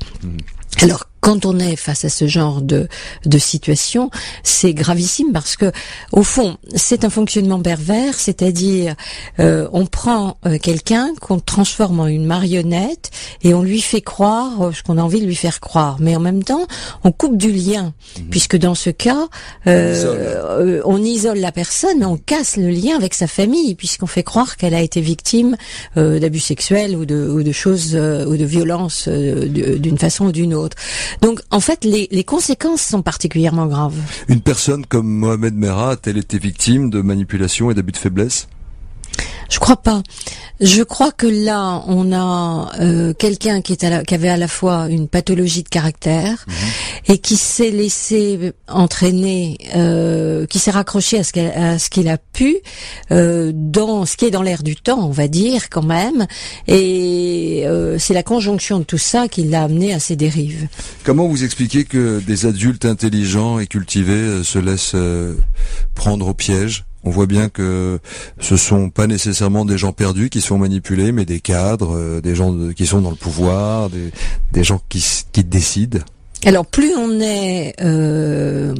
Alors, quand on est face à ce genre de, de situation, c'est gravissime parce que, au fond, c'est un fonctionnement pervers, c'est-à-dire, euh, on prend euh, quelqu'un qu'on transforme en une marionnette et on lui fait croire euh, ce qu'on a envie de lui faire croire, mais en même temps, on coupe du lien, puisque dans ce cas, euh,
isole.
on isole la personne, on casse le lien avec sa famille, puisqu'on fait croire qu'elle a été victime euh, d'abus sexuels ou de, ou de choses euh, ou de violences euh, d'une façon ou d'une autre. Donc, en fait, les, conséquences sont particulièrement graves.
Une personne comme Mohamed Merah a-t-elle été victime de manipulation et d'abus de faiblesse?
Je crois pas. Je crois que là, on a euh, quelqu'un qui, est à la- qui avait à la fois une pathologie de caractère et qui s'est laissé entraîner, euh, qui s'est raccroché à ce qu'elle- à ce qu'il a pu euh, dans ce qui est dans l'air du temps, on va dire quand même. Et euh, c'est la conjonction de tout ça qui l'a amené à ces dérives.
Comment vous expliquez que des adultes intelligents et cultivés se laissent euh, prendre au piège? On voit bien que ce sont pas nécessairement des gens perdus qui sont manipulés, mais des cadres, euh, des gens qui sont dans le pouvoir, des, gens qui décident.
Alors plus on est euh,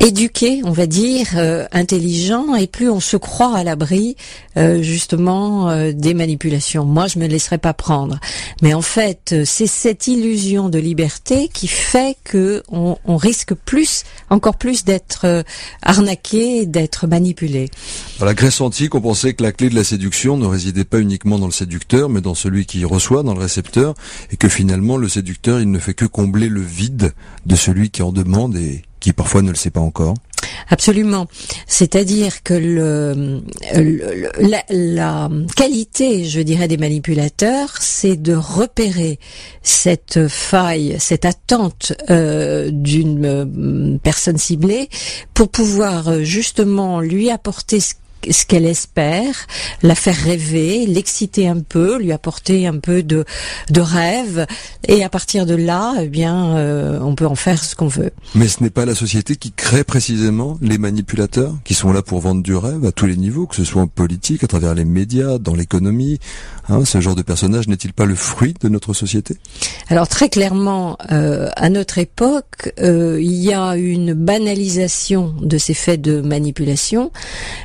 éduqué, on va dire, euh, intelligent, et plus on se croit à l'abri euh, justement euh, des manipulations. Moi, je me laisserai pas prendre. Mais en fait, c'est cette illusion de liberté qui fait que on, risque plus, encore plus, d'être arnaqué, d'être manipulé.
La Grèce antique, on pensait que la clé de la séduction ne résidait pas uniquement dans le séducteur, mais dans celui qui reçoit, dans le récepteur, et que finalement le séducteur, il ne fait que combler le vide de celui qui en demande et qui parfois ne le sait pas encore.
Absolument. C'est-à-dire que le- la, qualité, je dirais, des manipulateurs, c'est de repérer cette faille, cette attente euh, d'une euh, personne ciblée pour pouvoir euh, justement lui apporter ce ce qu'elle espère, la faire rêver, l'exciter un peu, lui apporter un peu de, de rêve, et à partir de là, eh bien, euh, on peut en faire ce qu'on veut.
Mais ce n'est pas la société qui crée précisément les manipulateurs, qui sont là pour vendre du rêve à tous les niveaux, que ce soit en politique, à travers les médias, dans l'économie. Hein, ce genre de personnage n'est-il pas le fruit de notre société?
Alors très clairement, euh, à notre époque, euh, il y a une banalisation de ces faits de manipulation,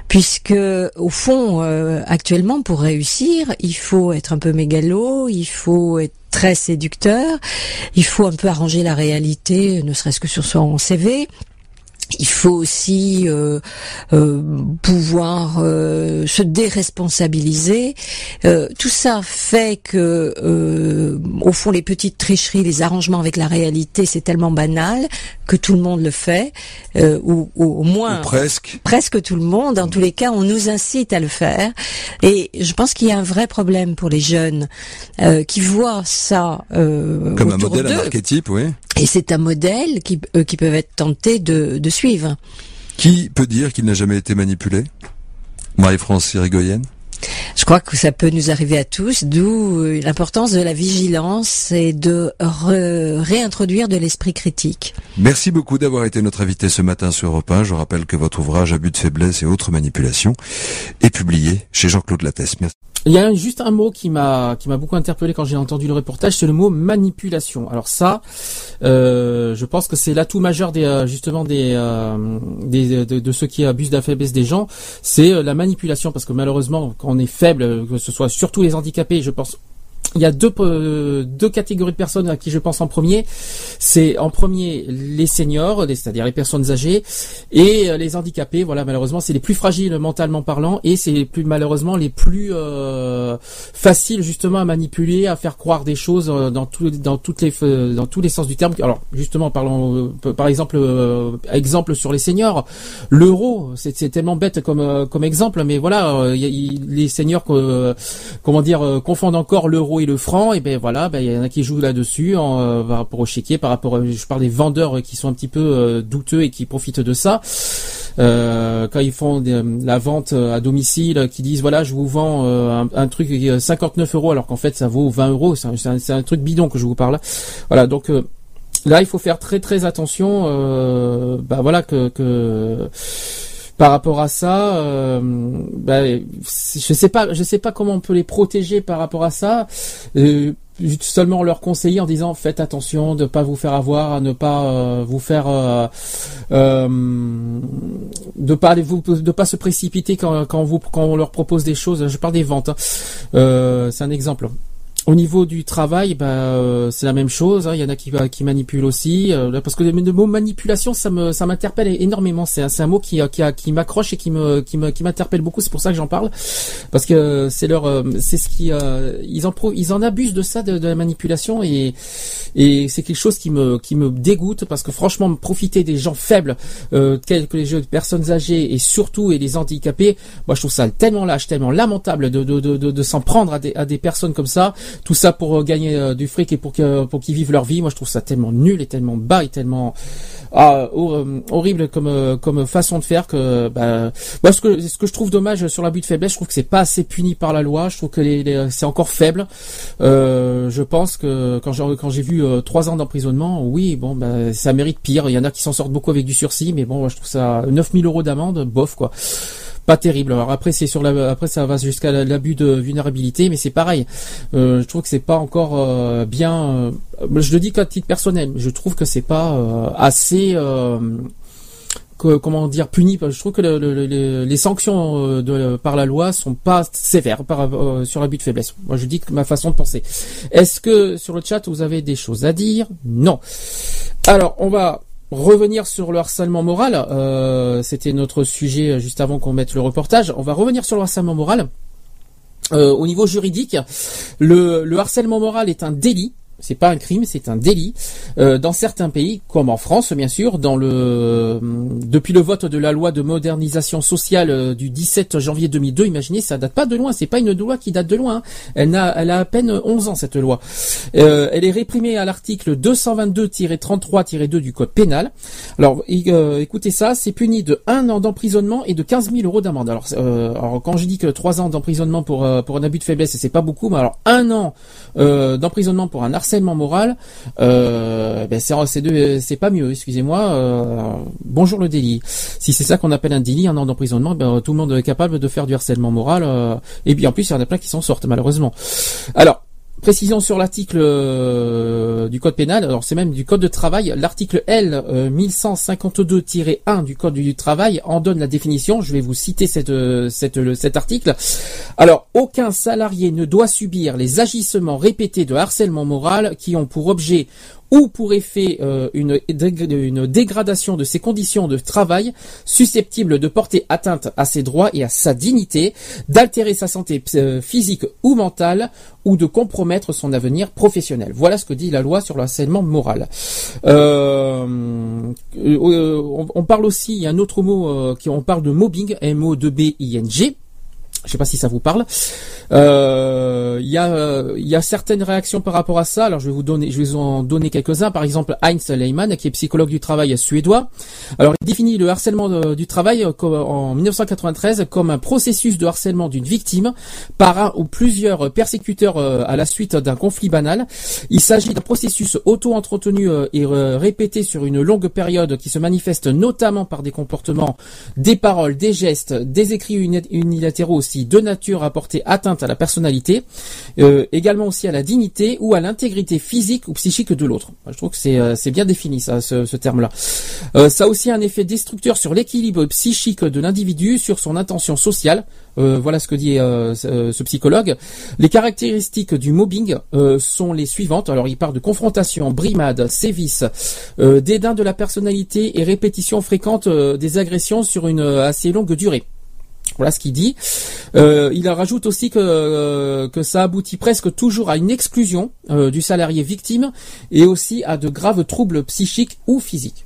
puisque au fond, euh, actuellement, pour réussir, il faut être un peu mégalo, il faut être très séducteur, il faut un peu arranger la réalité, ne serait-ce que sur son CV. Il faut aussi euh, euh, pouvoir euh, se déresponsabiliser. tout ça fait que, au fond, les petites tricheries, les arrangements avec la réalité, c'est tellement banal que tout le monde le fait, ou, au moins
presque,
presque tout le monde. En tous les cas, on nous incite à le faire. Et je pense qu'il y a un vrai problème pour les jeunes qui voient ça
comme un modèle, un archétype, oui.
Et c'est un modèle qui, qui peuvent être tentés de, de
Qui peut dire qu'il n'a jamais été manipulé? Marie-France Sirigoyenne
je crois que ça peut nous arriver à tous, d'où euh, l'importance de la vigilance et de réintroduire de l'esprit critique.
Merci beaucoup d'avoir été notre invité ce matin sur Europe 1. Je rappelle que votre ouvrage Abus de faiblesse et autres manipulations est publié chez Jean-Claude Lattès. Merci.
Il y a juste un mot qui m'a qui m'a beaucoup interpellé quand j'ai entendu le reportage, c'est le mot manipulation. Alors ça, euh, je pense que c'est l'atout majeur des euh, justement des, euh, des de, de, ceux qui abusent de la faiblesse des gens, c'est la manipulation parce que malheureusement quand on est faible, que ce soit surtout les handicapés, je pense il y a deux, euh, deux catégories de personnes à qui je pense en premier. C'est en premier les seniors, c'est-à-dire les personnes âgées, et euh, les handicapés. Voilà, malheureusement, c'est les plus fragiles mentalement parlant, et c'est les plus malheureusement les plus euh, faciles justement à manipuler, à faire croire des choses dans tout, dans toutes les dans tous les sens du terme. Alors justement, parlons par exemple exemple sur les seniors, l'euro, c'est tellement bête comme comme exemple, mais voilà, les seniors comment dire confondent encore l'euro et le franc, et ben voilà, ben il y en a qui jouent là-dessus euh, par rapport au chéquier, par rapport, je parle des vendeurs qui sont un petit peu euh, douteux et qui profitent de ça. Euh, quand ils font la vente à domicile, qui disent voilà, je vous vends un, truc 59 euros alors qu'en fait ça vaut 20 euros, c'est un, truc bidon que je vous parle. Voilà, donc là il faut faire très très attention. bah voilà que par rapport à ça, euh, bah, je sais pas, je sais pas comment on peut les protéger par rapport à ça. Euh, seulement leur conseiller en disant faites attention de pas vous faire avoir, ne pas euh, vous faire, euh, de pas de pas se précipiter quand, quand vous quand on leur propose des choses. Je parle des ventes. Hein. c'est un exemple. Au niveau du travail, bah, euh, c'est la même chose. Hein. Il y en a qui, qui manipulent aussi, euh, parce que le, mot manipulation, ça me, ça m'interpelle énormément. C'est un, un mot qui, qui, qui m'accroche et qui me, qui m'interpelle beaucoup. C'est pour ça que j'en parle, parce que c'est leur, euh, c'est ce qui, ils en, ils en abusent de ça, de, de la manipulation, et, et c'est quelque chose qui me, qui me dégoûte, parce que franchement, profiter des gens faibles, tels que les jeunes personnes âgées et surtout et les handicapés, moi je trouve ça tellement lâche, tellement lamentable de, de, de, de, de s'en prendre à des, à des personnes comme ça tout ça pour euh, gagner euh, du fric et pour que pour qu'ils vivent leur vie. Moi, je trouve ça tellement nul et tellement bas et tellement ah, euh, horrible comme comme façon de faire que bah, moi ce que ce que je trouve dommage sur l'abus de faiblesse, je trouve que c'est pas assez puni par la loi. Je trouve que c'est encore faible. Euh, je pense que quand j'ai quand j'ai vu trois ans d'emprisonnement, oui, bon, bah, ça mérite pire. Il y en a qui s'en sortent beaucoup avec du sursis, mais bon, je trouve ça 9000 euros d'amende, bof quoi pas terrible. Alors après c'est sur la, après ça va jusqu'à l'abus de vulnérabilité, mais c'est pareil. Euh, je trouve que c'est pas encore euh, bien. Euh, je le dis qu'à titre personnel, je trouve que c'est pas assez. comment dire puni je trouve que les sanctions de, par la loi sont pas sévères par, sur l'abus de faiblesse moi je dis que ma façon de penser est-ce que sur le chat vous avez des choses à dire? Non alors on va revenir sur le harcèlement moral. Euh, C'était notre sujet euh, juste avant qu'on mette le reportage. On va revenir sur le harcèlement moral. Euh, au niveau juridique, le, le, harcèlement moral est un délit. C'est pas un crime, c'est un délit. Euh, dans certains pays, comme en France, bien sûr, dans le depuis le vote de la loi de modernisation sociale euh, du 17 janvier 2002, imaginez, ça date pas de loin. C'est pas une loi qui date de loin. hein. Elle a, elle a à peine 11 ans cette loi. Euh, elle est réprimée à l'article 222-33-2 du code pénal. Alors, euh, écoutez ça, c'est puni de un an d'emprisonnement et de 15 000 euros d'amende. Alors, euh, quand je dis que trois ans d'emprisonnement pour euh, pour un abus de faiblesse, c'est pas beaucoup, mais alors un an euh, d'emprisonnement pour un harcèlement moral, euh, ben c'est pas mieux. Excusez-moi. euh, bonjour le délit. Si c'est ça qu'on appelle un délit, un an d'emprisonnement, ben, tout le monde est capable de faire du harcèlement moral. euh, et puis en plus, il y en a plein qui s'en sortent malheureusement. Alors. Précision sur l'article euh, du code pénal, alors c'est même du code de travail, l'article L euh, 1152-1 du code du travail en donne la définition, je vais vous citer euh, cet article. Alors, aucun salarié ne doit subir les agissements répétés de harcèlement moral qui ont pour objet ou pour effet euh, une, une dégradation de ses conditions de travail susceptible de porter atteinte à ses droits et à sa dignité, d'altérer sa santé euh, physique ou mentale ou de compromettre son avenir professionnel. Voilà ce que dit la loi sur le harcèlement moral. Euh, euh, on, on parle aussi, il y a un autre mot euh, qui on parle de mobbing, M-O-B-I-N-G. Je sais pas si ça vous parle. Euh, Il y a euh, y a certaines réactions par rapport à ça. Alors je vais vous donner je vais vous en donner quelques-uns. Par exemple Heinz Lehmann qui est psychologue du travail suédois. Alors il définit le harcèlement de- du travail euh, en 1993 comme un processus de harcèlement d'une victime par un ou plusieurs persécuteurs euh, à la suite d'un conflit banal. Il s'agit d'un processus auto-entretenu euh, et euh, répété sur une longue période qui se manifeste notamment par des comportements, des paroles, des gestes, des écrits uni- unilatéraux de nature à porter atteinte à la personnalité, euh, également aussi à la dignité ou à l'intégrité physique ou psychique de l'autre. Je trouve que c'est euh, bien défini ce, terme-là. Euh, ça a aussi un effet destructeur sur l'équilibre psychique de l'individu, sur son intention sociale. Euh, voilà ce que dit ce, psychologue. Les caractéristiques du mobbing sont les suivantes. Alors, il parle de confrontation, brimade, sévices, euh, dédain de la personnalité et répétition fréquente des agressions sur une assez longue durée. Voilà ce qu'il dit. Euh, il rajoute aussi que, euh, que ça aboutit presque toujours à une exclusion euh, du salarié victime et aussi à de graves troubles psychiques ou physiques.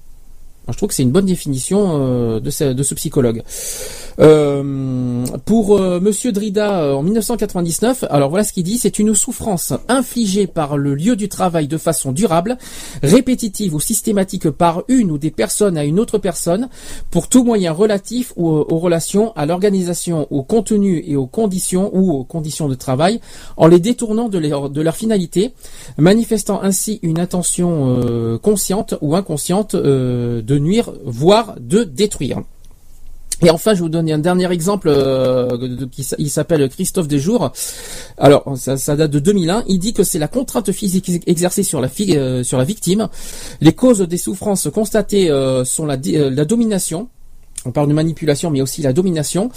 Je trouve que c'est une bonne définition euh, de, ce, de psychologue. Euh, pour euh, Monsieur Drida euh, en 1999, alors voilà ce qu'il dit, c'est une souffrance infligée par le lieu du travail de façon durable, répétitive ou systématique par une ou des personnes à une autre personne, pour tout moyen relatif ou, aux relations, à l'organisation, au contenu et aux conditions ou aux conditions de travail, en les détournant de leur, de finalité, manifestant ainsi une intention consciente ou inconsciente euh, de nuire, voire de détruire. Et enfin, je vous donner un dernier exemple euh, qui il s'appelle Christophe Desjours. Alors, ça, date de 2001. Il dit que c'est la contrainte physique ex- exercée sur la, euh, sur la victime. Les causes des souffrances constatées euh, sont la domination. On parle de manipulation, mais aussi la domination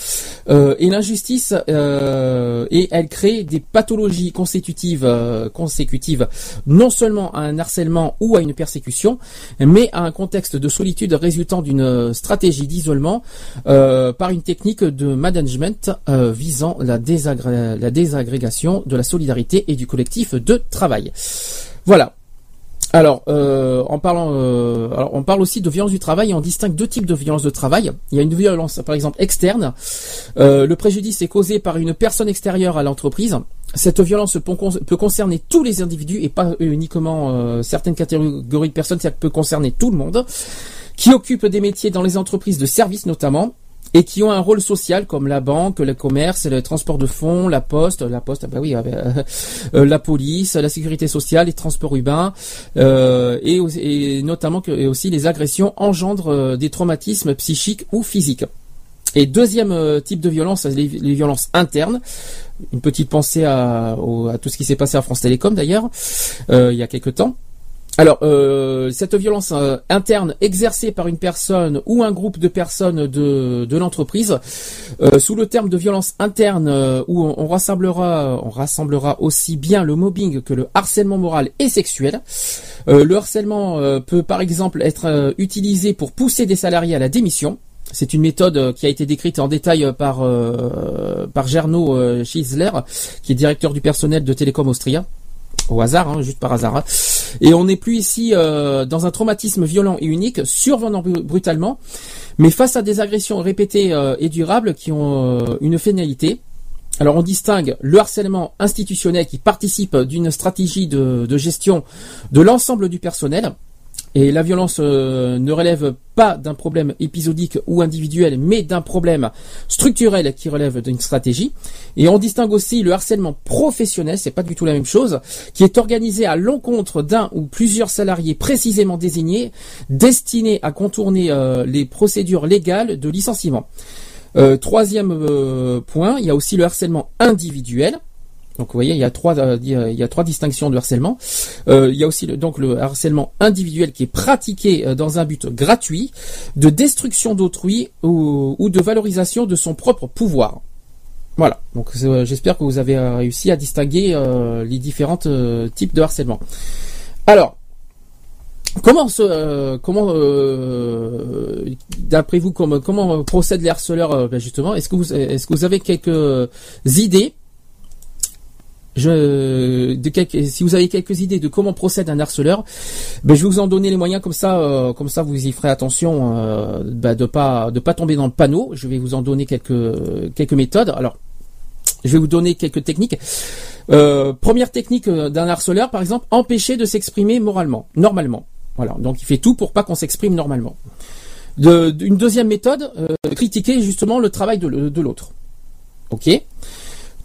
euh, et l'injustice. euh, et elle crée des pathologies consécutives, euh, consécutives, non seulement à un harcèlement ou à une persécution, mais à un contexte de solitude résultant d'une stratégie d'isolement par une technique de management visant la désagrégation de la solidarité et du collectif de travail. Voilà. Alors, euh, en parlant, euh, alors, on parle aussi de violence du travail et on distingue deux types de violence de travail. Il y a une violence, par exemple, externe. Euh, le préjudice est causé par une personne extérieure à l'entreprise. Cette violence peut, con- peut concerner tous les individus et pas uniquement certaines catégories de personnes. Ça peut concerner tout le monde qui occupent des métiers dans les entreprises de services notamment et qui ont un rôle social comme la banque, le commerce, le transport de fonds, la poste, la poste, ah bah oui, euh, euh, la police, la sécurité sociale, les transports urbains, euh, et, notamment que et aussi les agressions engendrent des traumatismes psychiques ou physiques. Et deuxième type de violence, les, violences internes. Une petite pensée à, tout ce qui s'est passé à France Télécom d'ailleurs, il y a quelques temps. Alors, euh, cette violence euh, interne exercée par une personne ou un groupe de personnes de, l'entreprise, euh, sous le terme de violence interne, où on, rassemblera, on rassemblera aussi bien le mobbing que le harcèlement moral et sexuel. Le harcèlement peut par exemple être utilisé pour pousser des salariés à la démission. C'est une méthode qui a été décrite en détail par par Gernot Schiesler, qui est directeur du personnel de Télécom Austria. Au hasard, hein, juste par hasard. hein. Et on n'est plus ici euh, dans un traumatisme violent et unique, survenant bru- brutalement, mais face à des agressions répétées euh, et durables qui ont euh, une finalité. Alors on distingue le harcèlement institutionnel qui participe d'une stratégie de gestion de l'ensemble du personnel. Et la violence euh, ne relève pas d'un problème épisodique ou individuel, mais d'un problème structurel qui relève d'une stratégie. Et on distingue aussi le harcèlement professionnel, c'est pas du tout la même chose, qui est organisé à l'encontre d'un ou plusieurs salariés précisément désignés, destinés à contourner euh, les procédures légales de licenciement. Euh, troisième point, il y a aussi le harcèlement individuel. Donc vous voyez, il y a trois, euh, il y a- trois distinctions de harcèlement. Euh, il y a aussi le, donc le harcèlement individuel qui est pratiqué euh, dans un but gratuit, de destruction d'autrui ou, de valorisation de son propre pouvoir. Voilà. Donc euh, j'espère que vous avez réussi à distinguer euh, les différents types de harcèlement. Alors. Comment se, comment, d'après vous, comment, comment procèdent les harceleurs ben justement Est-ce que vous, est-ce que vous avez quelques idées je, de quelques, si vous avez quelques idées de comment procède un harceleur, ben je vais vous en donner les moyens comme ça, euh, comme ça vous y ferez attention euh, ben de pas de pas tomber dans le panneau. Je vais vous en donner quelques quelques méthodes. Alors, je vais vous donner quelques techniques. Euh, première technique euh, d'un harceleur, par exemple, empêcher de s'exprimer moralement, normalement. Voilà, donc il fait tout pour pas qu'on s'exprime normalement. De- une deuxième méthode, euh, critiquer justement le travail de, l'autre. Ok?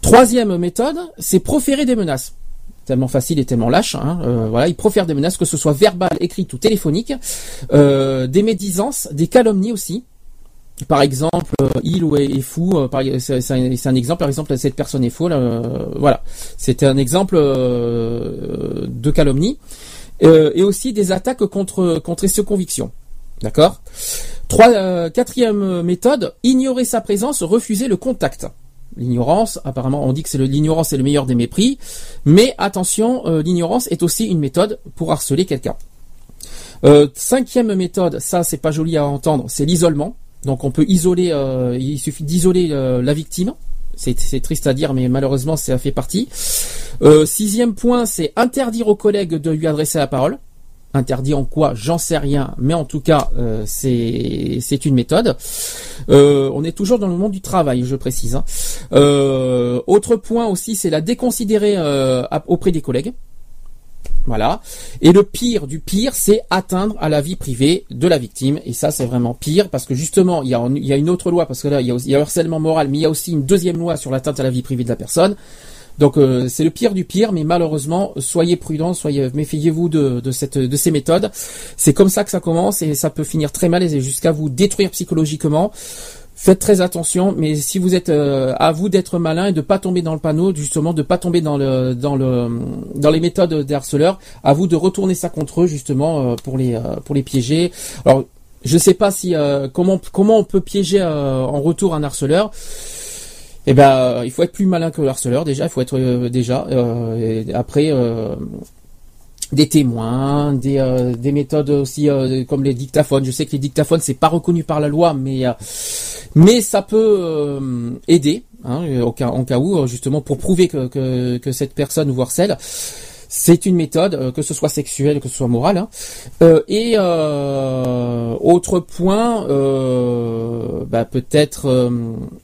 Troisième méthode, c'est proférer des menaces. Tellement facile et tellement lâche. Hein. Euh, voilà, il profère des menaces, que ce soit verbales, écrites ou téléphoniques, euh, des médisances, des calomnies aussi. Par exemple, euh, il ou elle est fou. euh, c'est un, exemple. Par exemple, cette personne est folle. euh, voilà, c'était un exemple de calomnie. Et aussi des attaques contre contre ses convictions. D'accord? Trois, quatrième méthode, ignorer sa présence, refuser le contact. L'ignorance, apparemment, on dit que c'est l'ignorance est le meilleur des mépris, mais attention, euh, l'ignorance est aussi une méthode pour harceler quelqu'un. Euh, cinquième méthode, ça c'est pas joli à entendre, c'est l'isolement. Donc on peut isoler, euh, il suffit d'isoler la victime. C'est triste à dire, mais malheureusement ça fait partie. Sixième point, c'est interdire aux collègues de lui adresser la parole. Interdit en quoi J'en sais rien, mais en tout cas, euh, c'est une méthode. Euh, on est toujours dans le monde du travail, je précise. hein. Euh, autre point aussi, c'est la déconsidérer euh, auprès des collègues. Voilà. Et le pire du pire, c'est atteindre à la vie privée de la victime. Et ça, c'est vraiment pire parce que justement, il y a, une autre loi parce que là, il y a, il harcèlement moral, mais il y a aussi une deuxième loi sur l'atteinte à la vie privée de la personne. Donc euh, c'est le pire du pire, mais malheureusement, soyez prudents, soyez méfiez-vous de, de cette de ces méthodes. C'est comme ça que ça commence et ça peut finir très mal et jusqu'à vous détruire psychologiquement. Faites très attention, mais si vous êtes euh, à vous d'être malin et de pas tomber dans le panneau, justement de pas tomber dans le dans le dans les méthodes des harceleurs, à vous de retourner ça contre eux justement euh, pour les pour les piéger. Alors je sais pas si comment comment on peut piéger en retour un harceleur. Eh ben, euh, il faut être plus malin que le harceleur déjà. Il faut être euh, déjà. euh, après, euh, des témoins, des, euh, des méthodes aussi euh, comme les dictaphones. Je sais que les dictaphones c'est pas reconnu par la loi, mais mais ça peut aider hein, cas, en cas où justement pour prouver que, que, que cette personne vous harcèle. C'est une méthode, euh, que ce soit sexuelle, que ce soit morale. hein. Euh, et euh, autre point, euh, bah, peut-être euh,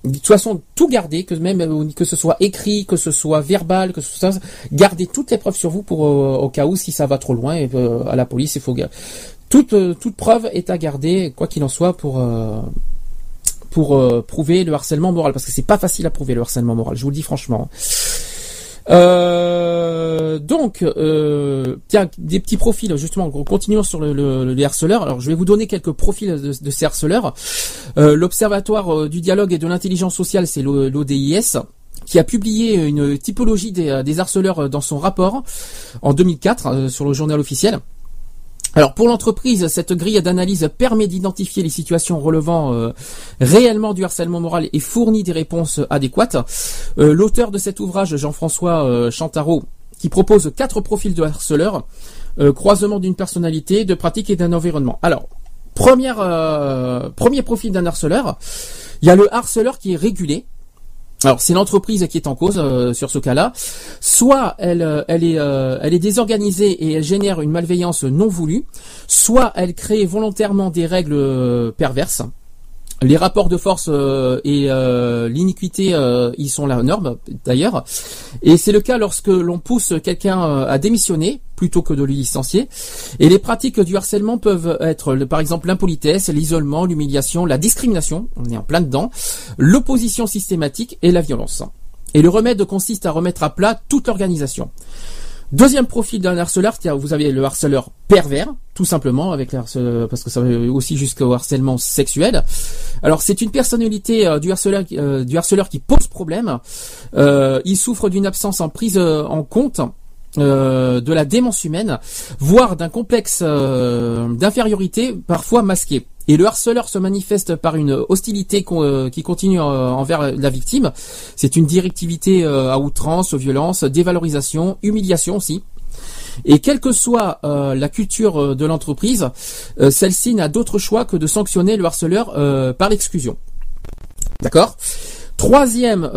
de toute façon tout garder, que même que ce soit écrit, que ce soit verbal, que ce soit garder toutes les preuves sur vous pour au cas où si ça va trop loin et à la police il faut toute toute preuve est à garder quoi qu'il en soit pour pour prouver le harcèlement moral parce que c'est pas facile à prouver le harcèlement moral je vous le dis franchement euh, donc, euh, tiens, des petits profils, justement, continuons sur le, le, les harceleurs. Alors, je vais vous donner quelques profils de, de ces harceleurs. Euh, L'Observatoire euh, du dialogue et de l'intelligence sociale, c'est l'ODIS, qui a publié une typologie des, des harceleurs dans son rapport en 2004 euh, sur le journal officiel. Alors pour l'entreprise, cette grille d'analyse permet d'identifier les situations relevant euh, réellement du harcèlement moral et fournit des réponses adéquates. Euh, L'auteur de cet ouvrage, Jean-François euh, Chantaro, qui propose quatre profils de harceleurs, euh, croisement d'une personnalité, de pratique et d'un environnement. Alors, première, premier profil d'un harceleur, il y a le harceleur qui est régulé. Alors c'est l'entreprise qui est en cause euh, sur ce cas-là. Soit elle, euh, est, euh, elle est désorganisée et elle génère une malveillance non voulue. Soit elle crée volontairement des règles perverses. Les rapports de force et l'iniquité, ils sont la norme d'ailleurs. Et c'est le cas lorsque l'on pousse quelqu'un à démissionner plutôt que de le licencier. Et les pratiques du harcèlement peuvent être, par exemple, l'impolitesse, l'isolement, l'humiliation, la discrimination, on est en plein dedans, l'opposition systématique et la violence. Et le remède consiste à remettre à plat toute l'organisation. Deuxième profil d'un harceleur, vous avez le harceleur pervers, tout simplement, avec parce que ça va aussi jusqu'au harcèlement sexuel. Alors c'est une personnalité euh, du harceleur, euh, du harceleur qui pose problème. Euh, il souffre d'une absence en prise en compte de la démence humaine, voire d'un complexe d'infériorité parfois masqué. Et le harceleur se manifeste par une hostilité euh, qui continue envers la victime. C'est une directivité à outrance, violence, dévalorisation, humiliation aussi. Et quelle que soit la culture de l'entreprise, celle-ci n'a d'autre choix que de sanctionner le harceleur par l'exclusion. D'accord? Troisième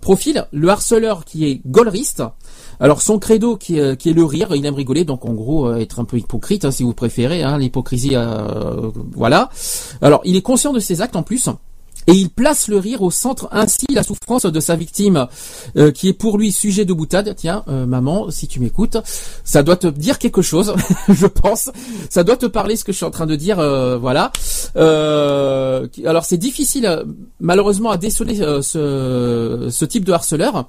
profil, le harceleur qui est golriste. Alors son credo qui est, qui est, le rire, il aime rigoler, donc en gros euh, être un peu hypocrite hein, si vous préférez, hein, l'hypocrisie, euh, voilà. Alors il est conscient de ses actes en plus. Et il place le rire au centre, ainsi la souffrance de sa victime, euh, qui est pour lui sujet de boutade. Tiens, maman, si tu m'écoutes, ça doit te dire quelque chose, *laughs* je pense. Ça doit te parler ce que je suis en train de dire, voilà. alors c'est difficile, malheureusement, à déceler ce, ce type de harceleur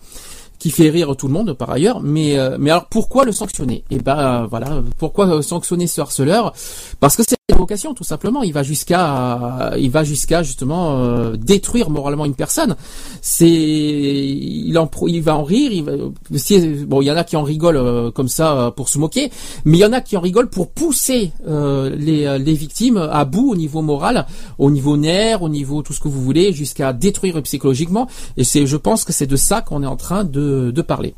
qui fait rire tout le monde par ailleurs. Mais euh, mais alors pourquoi le sanctionner? Et eh ben voilà, pourquoi sanctionner ce harceleur? Parce que c'est tout simplement. Il va jusqu'à il va jusqu'à justement euh, détruire moralement une personne. C'est il en il va en rire. Il va, bon, il y en a qui en rigolent euh, comme ça pour se moquer, mais il y en a qui en rigolent pour pousser les les victimes à bout au niveau moral, au niveau nerf, au niveau tout ce que vous voulez, jusqu'à détruire psychologiquement. Et c'est je pense que c'est de ça qu'on est en train de de, parler.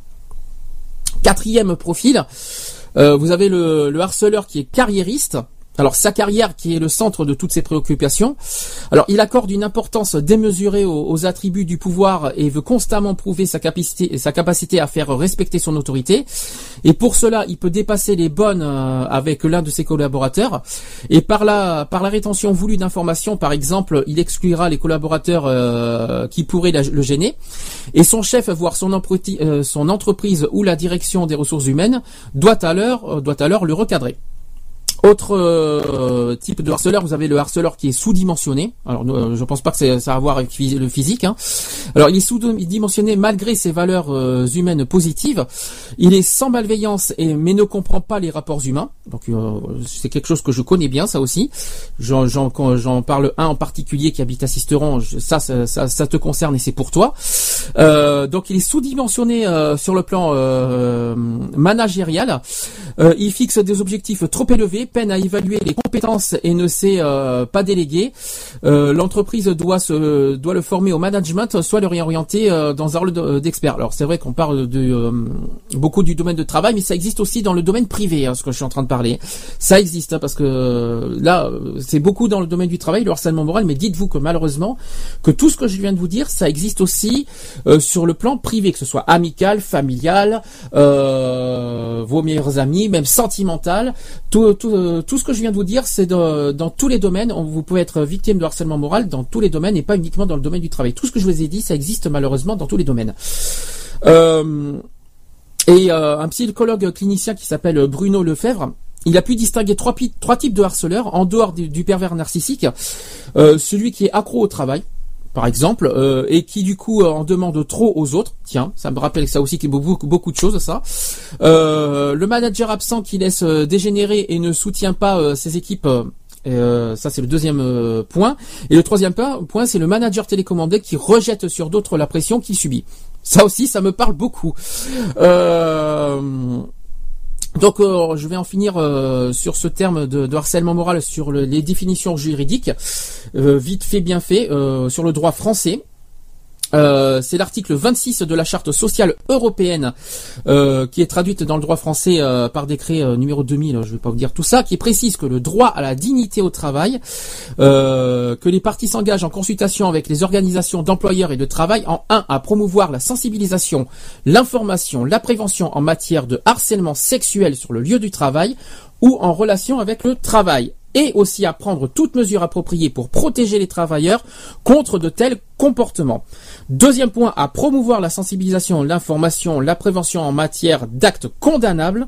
Quatrième profil, euh, vous avez le, harceleur qui est carriériste. Alors sa carrière qui est le centre de toutes ses préoccupations. Alors il accorde une importance démesurée aux, attributs du pouvoir et veut constamment prouver sa capacité, sa capacité à faire respecter son autorité. Et pour cela, il peut dépasser les bonnes euh, avec l'un de ses collaborateurs. Et par la par la rétention voulue d'informations, par exemple, il exclura les collaborateurs euh, qui pourraient le gêner. Et son chef, voire son, euh, son entreprise ou la direction des ressources humaines, doit alors doit alors le recadrer. Autre euh, type de harceleur, vous avez le harceleur qui est sous-dimensionné. Alors, euh, je pense pas que ça a à voir avec le physique. Hein. Alors, il est sous-dimensionné malgré ses valeurs euh, humaines positives. Il est sans malveillance et mais ne comprend pas les rapports humains. Donc, c'est quelque chose que je connais bien, ça aussi. J'en j'en parle un en particulier qui habite à Sisteron. Ça, ça, ça, te concerne et c'est pour toi. Donc, il est sous-dimensionné sur le plan managérial. il fixe des objectifs trop élevés peine à évaluer les compétences et ne sait euh, pas déléguer. Euh, l'entreprise doit se doit le former au management, soit le réorienter euh, dans un rôle d'expert. Alors c'est vrai qu'on parle de beaucoup du domaine de travail, mais ça existe aussi dans le domaine privé, hein, ce que je suis en train de parler. Ça existe hein, parce que là c'est beaucoup dans le domaine du travail, le harcèlement moral, mais dites-vous que malheureusement que tout ce que je viens de vous dire, ça existe aussi sur le plan privé, que ce soit amical, familial, vos meilleurs amis, même sentimental, tout, tout, euh, tout ce que je viens de vous dire, c'est dans tous les domaines. Vous pouvez être victime de harcèlement moral dans tous les domaines et pas uniquement dans le domaine du travail. Tout ce que je vous ai dit, ça existe malheureusement dans tous les domaines. Euh, et euh, un psychologue clinicien qui s'appelle Bruno Lefebvre, il a pu distinguer trois, trois types de harceleurs en dehors du, pervers narcissique. celui qui est accro au travail, par exemple, euh, et qui du coup euh, en demande trop aux autres. Tiens, ça me rappelle ça aussi qu'il y a beaucoup, beaucoup de choses ça. Euh, le manager absent qui laisse dégénérer et ne soutient pas ses équipes. ça c'est le deuxième point. Et le troisième point, c'est le manager télécommandé qui rejette sur d'autres la pression qu'il subit. Ça aussi, ça me parle beaucoup. Donc euh, je vais en finir euh, sur ce terme de, harcèlement moral sur les définitions juridiques, euh, vite fait bien fait, sur le droit français. Euh, c'est l'article 26 de la charte sociale européenne euh, qui est traduite dans le droit français euh, par décret numéro 2000, je ne vais pas vous dire tout ça, qui précise que le droit à la dignité au travail, que les parties s'engagent en consultation avec les organisations d'employeurs et de travail en un à promouvoir la sensibilisation, l'information, la prévention en matière de harcèlement sexuel sur le lieu du travail ou en relation avec le travail et aussi à prendre toutes mesures appropriées pour protéger les travailleurs contre de tels comportements. Deuxième point, à promouvoir la sensibilisation, l'information, la prévention en matière d'actes condamnables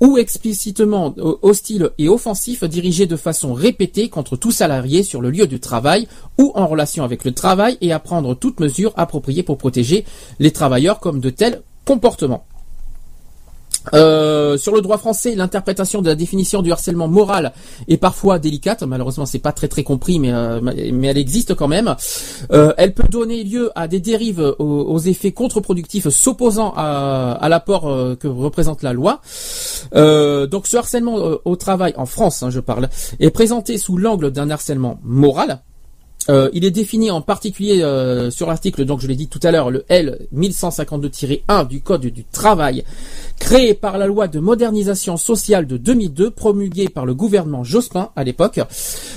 ou explicitement hostiles et offensifs dirigés de façon répétée contre tout salarié sur le lieu du travail ou en relation avec le travail et à prendre toutes mesures appropriées pour protéger les travailleurs comme de tels comportements. Euh, sur le droit français, l'interprétation de la définition du harcèlement moral est parfois délicate. Malheureusement, c'est pas très très compris, mais euh, elle existe quand même. Euh, elle peut donner lieu à des dérives aux, effets contre-productifs s'opposant à, l'apport que représente la loi. donc, ce harcèlement au travail en France, hein, je parle, est présenté sous l'angle d'un harcèlement moral. Il est défini en particulier sur l'article, donc je l'ai dit tout à l'heure, le L 1152-1 du Code du travail, créé par la loi de modernisation sociale de 2002, promulguée par le gouvernement Jospin à l'époque.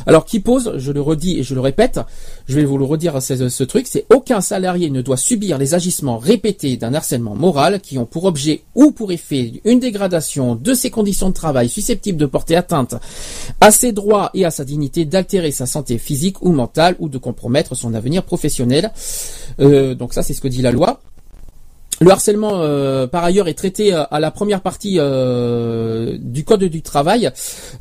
Alors qui pose, je le redis et je le répète, je vais vous le redire ce, ce truc, c'est aucun salarié ne doit subir les agissements répétés d'un harcèlement moral qui ont pour objet ou pour effet une dégradation de ses conditions de travail susceptibles de porter atteinte à ses droits et à sa dignité, d'altérer sa santé physique ou mentale ou de compromettre son avenir professionnel. Euh, donc ça, c'est ce que dit la loi. Le harcèlement, euh, par ailleurs, est traité euh, à la première partie euh, du Code du travail.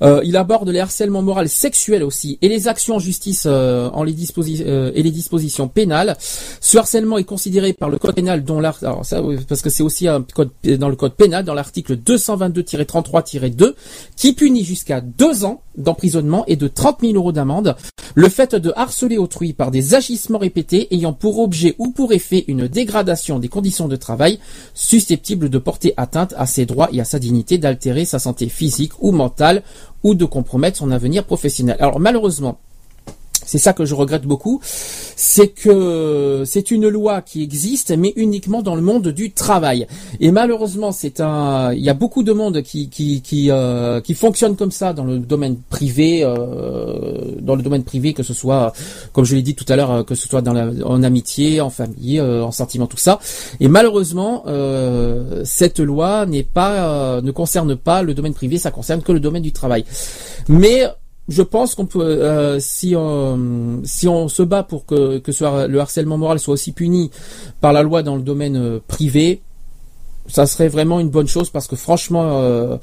il aborde les harcèlements moraux sexuels aussi et les actions en justice en les et les dispositions pénales. Ce harcèlement est considéré par le Code pénal, dont alors ça, parce que c'est aussi un code dans le Code pénal, dans l'article 222-33-2, qui punit jusqu'à deux ans d'emprisonnement et de 30 000 euros d'amende le fait de harceler autrui par des agissements répétés ayant pour objet ou pour effet une dégradation des conditions de travail travail susceptible de porter atteinte à ses droits et à sa dignité, d'altérer sa santé physique ou mentale ou de compromettre son avenir professionnel. Alors malheureusement, c'est ça que je regrette beaucoup, c'est que c'est une loi qui existe, mais uniquement dans le monde du travail. Et malheureusement, c'est un, il y a beaucoup de monde qui qui qui, euh, qui fonctionne comme ça dans le domaine privé, euh, dans le domaine privé, que ce soit, comme je l'ai dit tout à l'heure, que ce soit en amitié, en famille, euh, en sentiment, tout ça. Et malheureusement, cette loi n'est pas, ne concerne pas le domaine privé, ça concerne que le domaine du travail. Mais je pense qu'on peut, euh, si on si on se bat pour que que le harcèlement moral soit aussi puni par la loi dans le domaine euh, privé, ça serait vraiment une bonne chose parce que franchement, euh,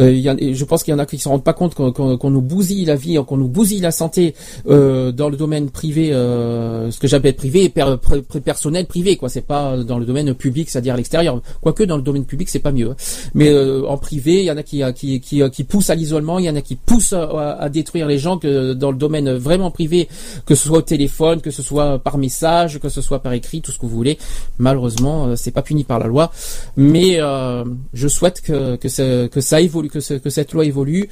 euh je pense qu'il y en a qui ne se rendent pas compte qu'on nous bousille la vie, qu'on nous bousille la santé euh, dans le domaine privé, euh, ce que j'appelle privé, et personnel privé, quoi. C'est pas dans le domaine public, c'est-à-dire à, l'extérieur. Quoique dans le domaine public, c'est pas mieux. Hein. Mais euh, en privé, il y en a qui qui qui, qui poussent à l'isolement, il y en a qui poussent à, à, détruire les gens que dans le domaine vraiment privé, que ce soit au téléphone, que ce soit par message, que ce soit par écrit, tout ce que vous voulez. Malheureusement, c'est pas puni par la loi mais euh, je souhaite que, que, que ça évolue, que, que cette loi évolue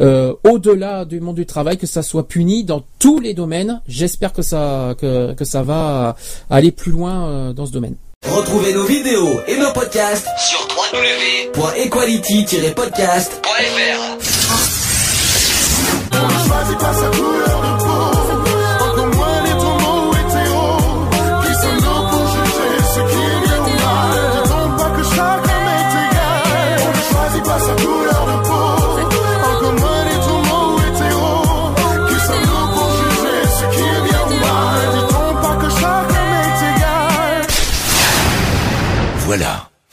euh, au-delà du monde du travail, que ça soit puni dans tous les domaines. J'espère que ça, que, que ça va aller plus loin euh, dans ce domaine.
Retrouvez nos vidéos et nos podcasts sur www.equality-podcast.fr.